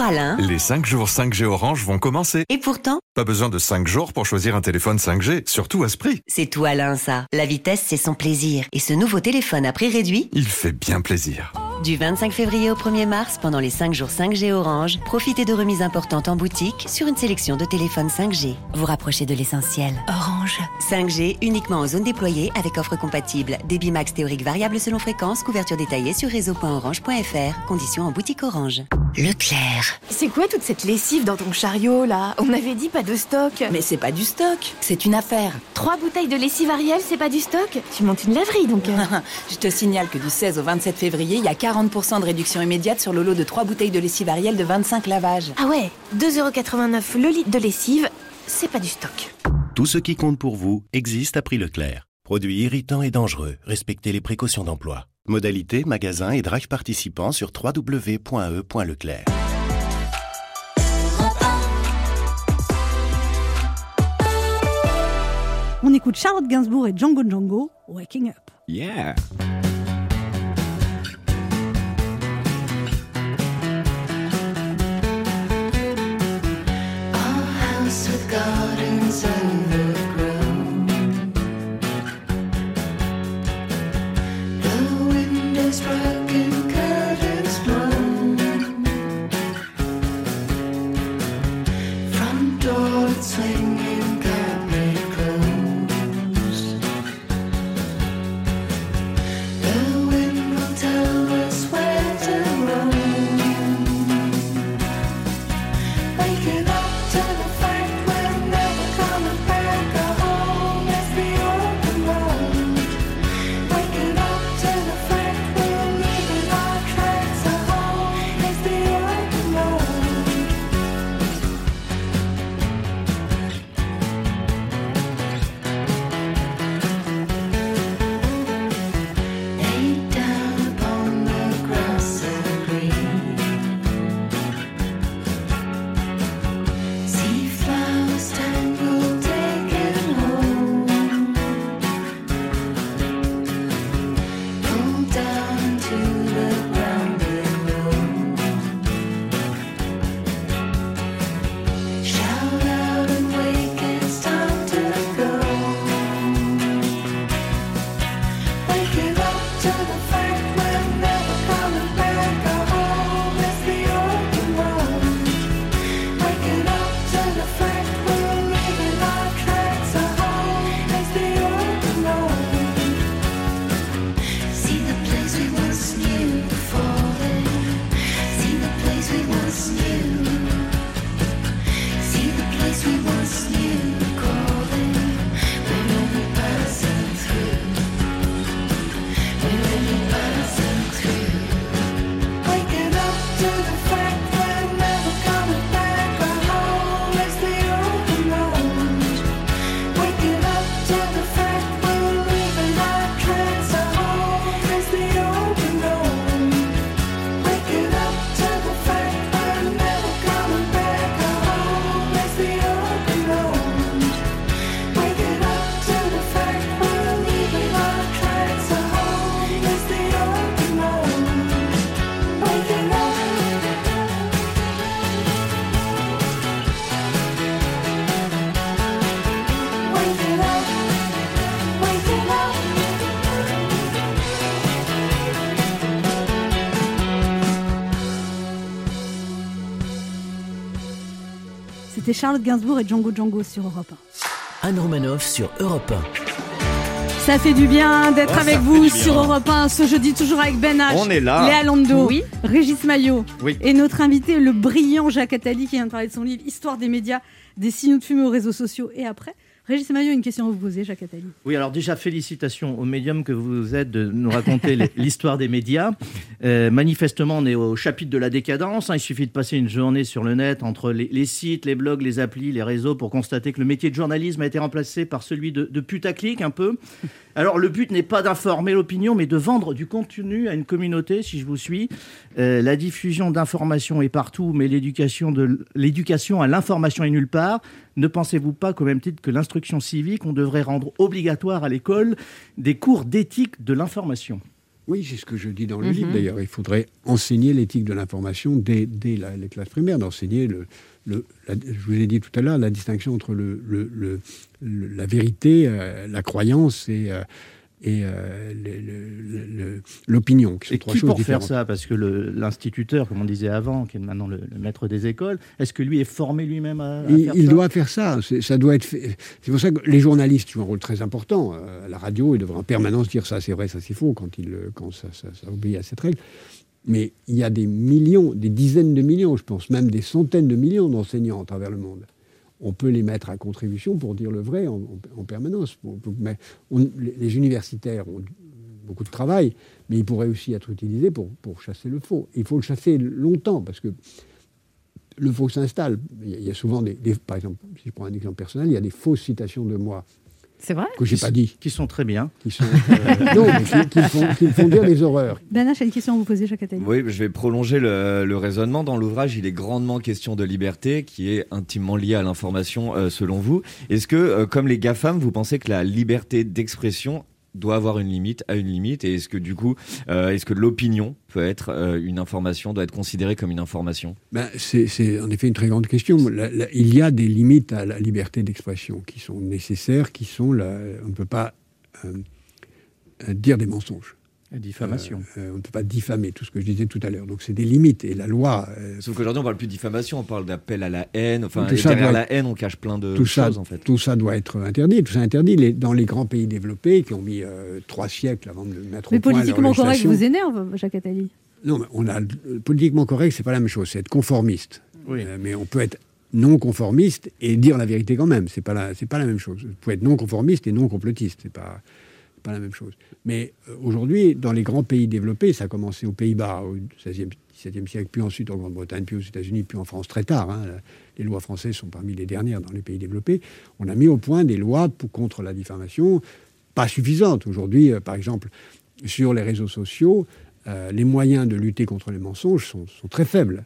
Alain, Les 5 jours 5G Orange vont commencer. et pourtant, Pas besoin de 5 jours pour choisir un téléphone 5G, surtout à ce prix. c'est tout Alain ça. La vitesse, c'est son plaisir. Et ce nouveau téléphone à prix réduit, Il fait bien plaisir. Du 25 février au 1er mars, pendant les 5 jours 5G Orange, profitez de remises importantes en boutique sur une sélection de téléphones 5G. Vous rapprochez de l'essentiel. Orange. 5G uniquement en zone déployée avec offre compatible. Débit max théorique variable selon fréquence, couverture détaillée sur réseau.orange.fr. Conditions en boutique Orange. Leclerc. C'est quoi toute cette lessive dans ton chariot là? On avait dit pas de stock. Mais c'est pas du stock, c'est une affaire. Trois bouteilles de lessive Ariel, c'est pas du stock? Tu montes une laverie donc. *laughs* Je te signale que du 16 au 27 février, il y a 40% de réduction immédiate sur le lot de 3 bouteilles de lessive Ariel de 25 lavages. ah ouais, 2,89€ le litre de lessive, c'est pas du stock. Tout ce qui compte pour vous existe à prix Leclerc. Produits irritants et dangereux, respectez les précautions d'emploi. Modalité, magasin et drive participants sur www.e.leclerc. On écoute Charlotte Gainsbourg et Django Django, Waking Up. Yeah. gardens and Charlotte Gainsbourg et Django Django sur Europe 1. Anne Romanoff sur Europe Ça fait du bien d'être Oh, avec vous sur Europe 1 ce jeudi, toujours avec Ben H. On est là. Léa Lando, Oui. Régis Maillot Oui. et notre invité, le brillant Jacques Attali, qui vient de parler de son livre Histoire des médias, des signaux de fumée aux réseaux sociaux et après. Régis Maillot, une question à vous poser, Jacques Attali. Oui, alors déjà, félicitations au médium que vous êtes de nous raconter *laughs* l'histoire des médias. Euh, manifestement, on est au chapitre de la décadence. hein. Il suffit de passer une journée sur le net entre les, les sites, les blogs, les applis, les réseaux pour constater que le métier de journalisme a été remplacé par celui de, de putaclic un peu. Alors, le but n'est pas d'informer l'opinion, mais de vendre du contenu à une communauté, si je vous suis. Euh, la diffusion d'informations est partout, mais l'éducation de l'éducation à l'information est nulle part. Ne pensez-vous pas qu'au même titre que l'instruction civique, on devrait rendre obligatoire à l'école des cours d'éthique de l'information? Oui, c'est ce que je dis dans le Mhm. livre. D'ailleurs, il faudrait enseigner l'éthique de l'information dès, dès la- les classes primaires, d'enseigner le, le- la- je vous ai dit tout à l'heure la distinction entre le- le- la vérité, euh, la croyance et, euh, et euh, l'opinion, qui sont Et trois qui choses pour faire ça? Parce que l'instituteur, comme on disait avant, qui est maintenant le, le maître des écoles, est-ce que lui est formé lui-même à, à Il, faire il ça? doit faire ça. C'est- Ça doit être. C'est pour ça que les journalistes jouent un rôle très important. Euh, à la radio, ils devraient en permanence dire ça c'est vrai, ça c'est faux quand, ils, euh, quand ça, ça- ça obéit à cette règle. Mais il y a des millions, des dizaines de millions, je pense même des centaines de millions d'enseignants à travers le monde. On peut les mettre à contribution pour dire le vrai en, en- en permanence. Mais les, universitaires ont beaucoup de travail, mais ils pourraient aussi être utilisés pour, chasser le faux. Il faut le chasser longtemps parce que le faux s'installe. Il y a- souvent des- par exemple, si je prends un exemple personnel, il y a des fausses citations de moi C'est vrai que j'ai pas dit, Qui sont très bien. qui sont *laughs* euh, non, qui, font, qui font dire des horreurs. H a une question à vous poser, Jacques Attali. Oui, je vais prolonger le, le raisonnement. Dans l'ouvrage, il est grandement question de liberté, qui est intimement liée à l'information, euh, selon vous. Est-ce que, euh, comme les GAFAM, vous pensez que la liberté d'expression doit avoir une limite, a une limite Et est-ce que, du coup, euh, est-ce que l'opinion peut être euh, une information, doit être considérée comme une information? Ben, c'est en effet une très grande question. Il y a des limites à la liberté d'expression qui sont nécessaires, qui sont la- on ne peut pas euh, dire des mensonges. La diffamation. Euh, euh, on ne peut pas diffamer tout ce que je disais tout à l'heure. Donc c'est des limites et la loi. euh, Sauf qu'aujourd'hui, on parle plus de diffamation, on parle d'appel à la haine. Enfin, Tout et ça derrière la haine, on cache plein de tout ça, choses, en fait. tout ça doit être interdit. Tout ça interdit. Les- dans les grands pays développés qui ont mis euh, trois siècles avant de mettre Mais au point leur politiquement correct vous énerve, Jacques Attali? Non, mais on a politiquement correct, c'est pas la même chose. C'est être conformiste. Oui. Euh, mais on peut être non conformiste et dire la vérité quand même. C'est pas la, c'est pas la même chose. Vous pouvez être non conformiste et non complotiste. C'est pas, pas la même chose. Mais euh, aujourd'hui, dans les grands pays développés, ça a commencé aux Pays-Bas au XVIe, XVIIe siècle, puis ensuite en Grande-Bretagne, puis aux États-Unis, puis en France très tard. hein. Les lois françaises sont parmi les dernières dans les pays développés. On a mis au point des lois pour, contre la diffamation, pas suffisantes. Aujourd'hui, euh, par exemple, sur les réseaux sociaux, euh, les moyens de lutter contre les mensonges sont, sont très faibles.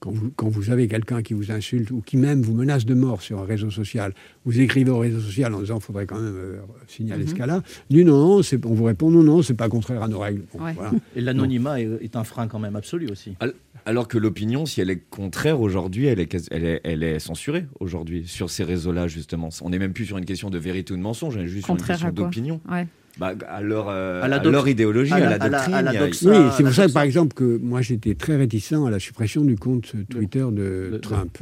Quand vous, quand vous avez quelqu'un qui vous insulte ou qui même vous menace de mort sur un réseau social, vous écrivez au réseau social en disant il faudrait quand même euh, signaler Mhm. ce cas-là, non, non, c'est- on vous répond non, non, c'est pas contraire à nos règles. Bon, voilà. Et l'anonymat est, est un frein quand même absolu aussi. Al- Alors que l'opinion, si elle est contraire aujourd'hui, elle est, quasi- elle est, elle est censurée aujourd'hui sur ces réseaux-là, justement. On n'est même plus sur une question de vérité ou de mensonge, on est juste Contraire sur une question d'opinion. Ouais. Bah, à, leur, euh, À la à doc- leur idéologie, à à la- à la- doctrine. la doxa. Oui, c'est pour ça, par exemple, que moi j'étais très réticent à la suppression du compte Twitter de, de- Trump.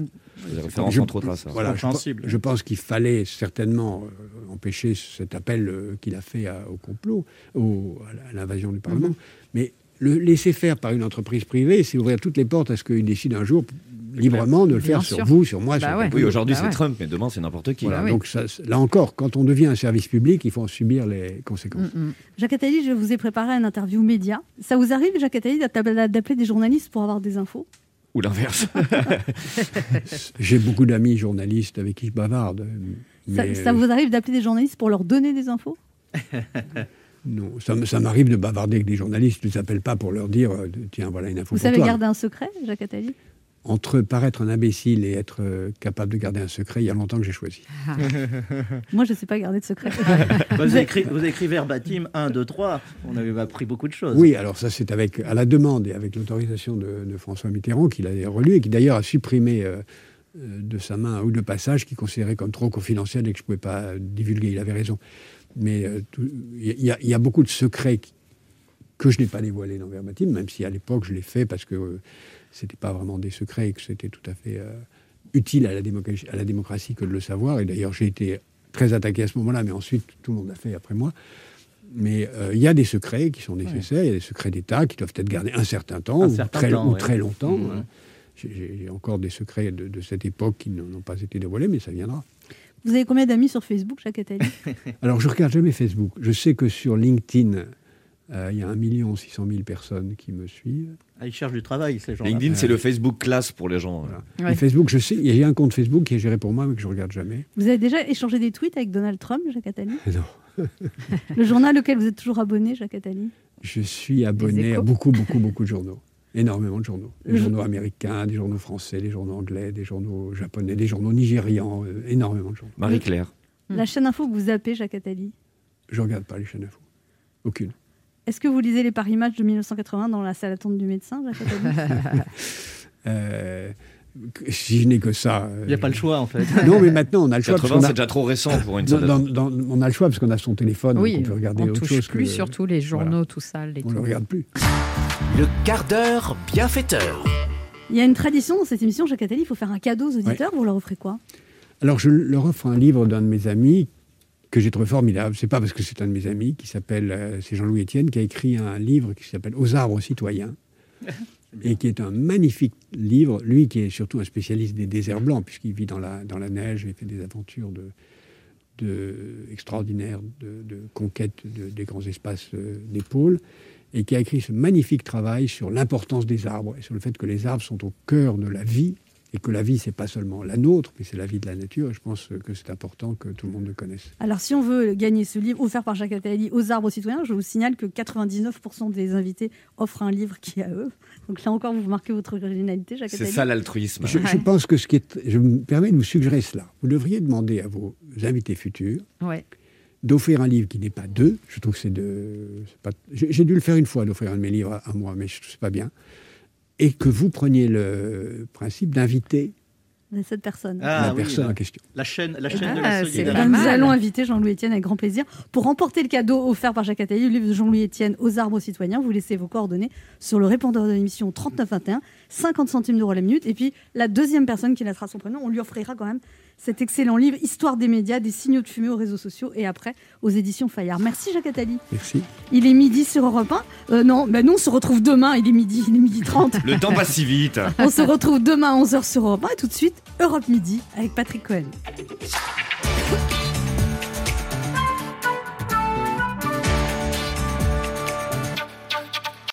Des références Je- entre autres à ça. Voilà, je, pense qu'il fallait certainement euh, empêcher cet appel euh, qu'il a fait à- au complot, au- à l'invasion du Parlement. Mhm. Mais le laisser faire par une entreprise privée, c'est ouvrir toutes les portes à ce qu'il décide un jour librement de le faire Bien sur sûr. vous, sur moi, Bah sur ouais. quelqu'un Oui, aujourd'hui Bah c'est ouais. Trump, mais demain c'est n'importe qui. Voilà, Bah oui. donc ça, là encore, quand on devient un service public, il faut en subir les conséquences. Mm, mm. Jacques Attali, je vous ai préparé une interview média. Ça vous arrive, Jacques Attali, d'app- d'appeler des journalistes pour avoir des infos? Ou l'inverse. *laughs* J'ai beaucoup d'amis journalistes avec qui je bavarde. ça, mais, ça vous arrive d'appeler des journalistes pour leur donner des infos? *laughs* Non, ça, m'arrive de bavarder avec des journalistes. Je ne les appelle pas pour leur dire euh, tiens, voilà une info Vous pour savez toi. garder un secret, Jacques Attali? Entre paraître un imbécile et être euh, capable de garder un secret, il y a longtemps que j'ai choisi. *laughs* Moi, je ne sais pas garder de secret. *laughs* Vous avez écrit, *laughs* vous écrit verbatim 1, 2, 3. On avait appris beaucoup de choses. Oui, alors ça c'est avec à la demande et avec l'autorisation de, de François Mitterrand qu'il a relu et qui d'ailleurs a supprimé euh, euh, de sa main un ou deux passages qu'il considérait comme trop confidentiels et que je ne pouvais pas divulguer. Il avait raison. Mais euh, il y, a- il y a beaucoup de secrets qui- que je n'ai pas dévoilés dans Verbatim, même si à l'époque je l'ai fait parce que euh, c'était pas vraiment des secrets et que c'était tout à fait euh, utile à la, démocratie, à la démocratie que de le savoir. Et d'ailleurs, j'ai été très attaqué à ce moment-là, mais ensuite, tout le monde l'a fait après moi. Mais euh, il y a des secrets qui sont nécessaires, il y a des secrets d'État qui doivent être gardés un certain temps, Un ou, certain très, temps, ou ouais. très longtemps. Mmh. hein. J'ai- encore des secrets de, de cette époque qui n'ont pas été dévoilés, mais ça viendra. Vous avez combien d'amis sur Facebook, Jacques Attali? *laughs* Alors, je regarde jamais Facebook. Je sais que sur LinkedIn, euh, il y a 1 600 000 personnes qui me suivent. Ah, ils cherchent du travail, ces gens-là. LinkedIn, c'est le Facebook classe pour les gens. Et Facebook, je sais, il y a un compte Facebook qui est géré pour moi, mais que je regarde jamais. Vous avez déjà échangé des tweets avec Donald Trump, Jacques Attali? Non. Le journal auquel vous êtes toujours abonné, Jacques Attali? Je suis abonné à beaucoup, beaucoup, beaucoup de journaux. Énormément de journaux. Des Le- journaux américains, des journaux français, des journaux anglais, des journaux japonais, des journaux nigérians, euh, énormément de journaux. Marie-Claire. La chaîne info que vous zappez, Jacques Attali? Je regarde pas les chaînes info. Aucune. Est-ce que vous lisez les Paris Match de 1980 dans la salle d'attente du médecin, Jacques *laughs* Attali Euh, si je n'ai que ça. Il n'y a pas le choix, en fait. Non, mais maintenant, on a le choix. parce 80, qu'on a- c'est déjà trop récent pour une Dans- salle dans- d'attente. dans- on a le choix parce qu'on a son téléphone, Oui, donc on peut regarder on autre touche chose plus, que- surtout les journaux, tout ça. Les On ne le regarde plus. Le quart d'heure bienfaiteur. Il y a une tradition dans cette émission, Jacques Attali, il faut faire un cadeau aux auditeurs. Vous leur offrez quoi? Alors, je leur offre un livre d'un de mes amis que j'ai trouvé formidable. C'est pas parce que c'est un de mes amis qui s'appelle, euh, c'est Jean-Louis Etienne, qui a écrit un livre qui s'appelle Aux arbres citoyens. *laughs* et qui est un magnifique livre, lui qui est surtout un spécialiste des déserts blancs, puisqu'il vit dans la, dans la neige et fait des aventures de, de, extraordinaires de, de conquête de- des grands espaces euh, des pôles, et qui a écrit ce magnifique travail sur l'importance des arbres et sur le fait que les arbres sont au cœur de la vie et que la vie, c'est pas seulement la nôtre, mais c'est la vie de la nature. Et je pense que c'est important que tout le monde le connaisse. Alors, si on veut gagner ce livre offert par Jacques Attali aux arbres citoyens, je vous signale que 99% des invités offrent un livre qui est à eux. Donc là encore, vous marquez votre originalité, Jacques C'est Attali. ça l'altruisme. Je, je pense que ce qui est, je me permets de vous suggérer cela. Vous devriez demander à vos invités futurs Ouais. d'offrir un livre qui n'est pas d'eux. Je trouve que c'est de. c'est pas- J'ai dû le faire une fois, d'offrir un de mes livres à, à moi, mais je sais pas bien. Et que vous preniez le principe d'inviter de cette personne. Ah la oui, personne la- en question. La chaîne, la chaîne de Ah, la solidarité. Nous allons inviter Jean-Louis Etienne avec grand plaisir pour remporter le cadeau offert par Jacques Attali, le livre de Jean-Louis Etienne aux arbres citoyens. Vous laissez vos coordonnées sur le répondeur de l'émission 3921, 50 centimes d'euros la minute. Et puis la deuxième personne qui laissera son prénom, on lui offrira quand même cet excellent livre Histoire des médias, des signaux de fumée aux réseaux sociaux et après aux éditions Fayard. Merci Jacques Attali. Merci. Il est midi sur Europe 1. Euh, non, bah nous on se retrouve demain, il est midi, il est midi 30. Le temps passe si vite. *laughs* On se retrouve demain à 11h sur Europe 1 et tout de suite Europe Midi avec Patrick Cohen.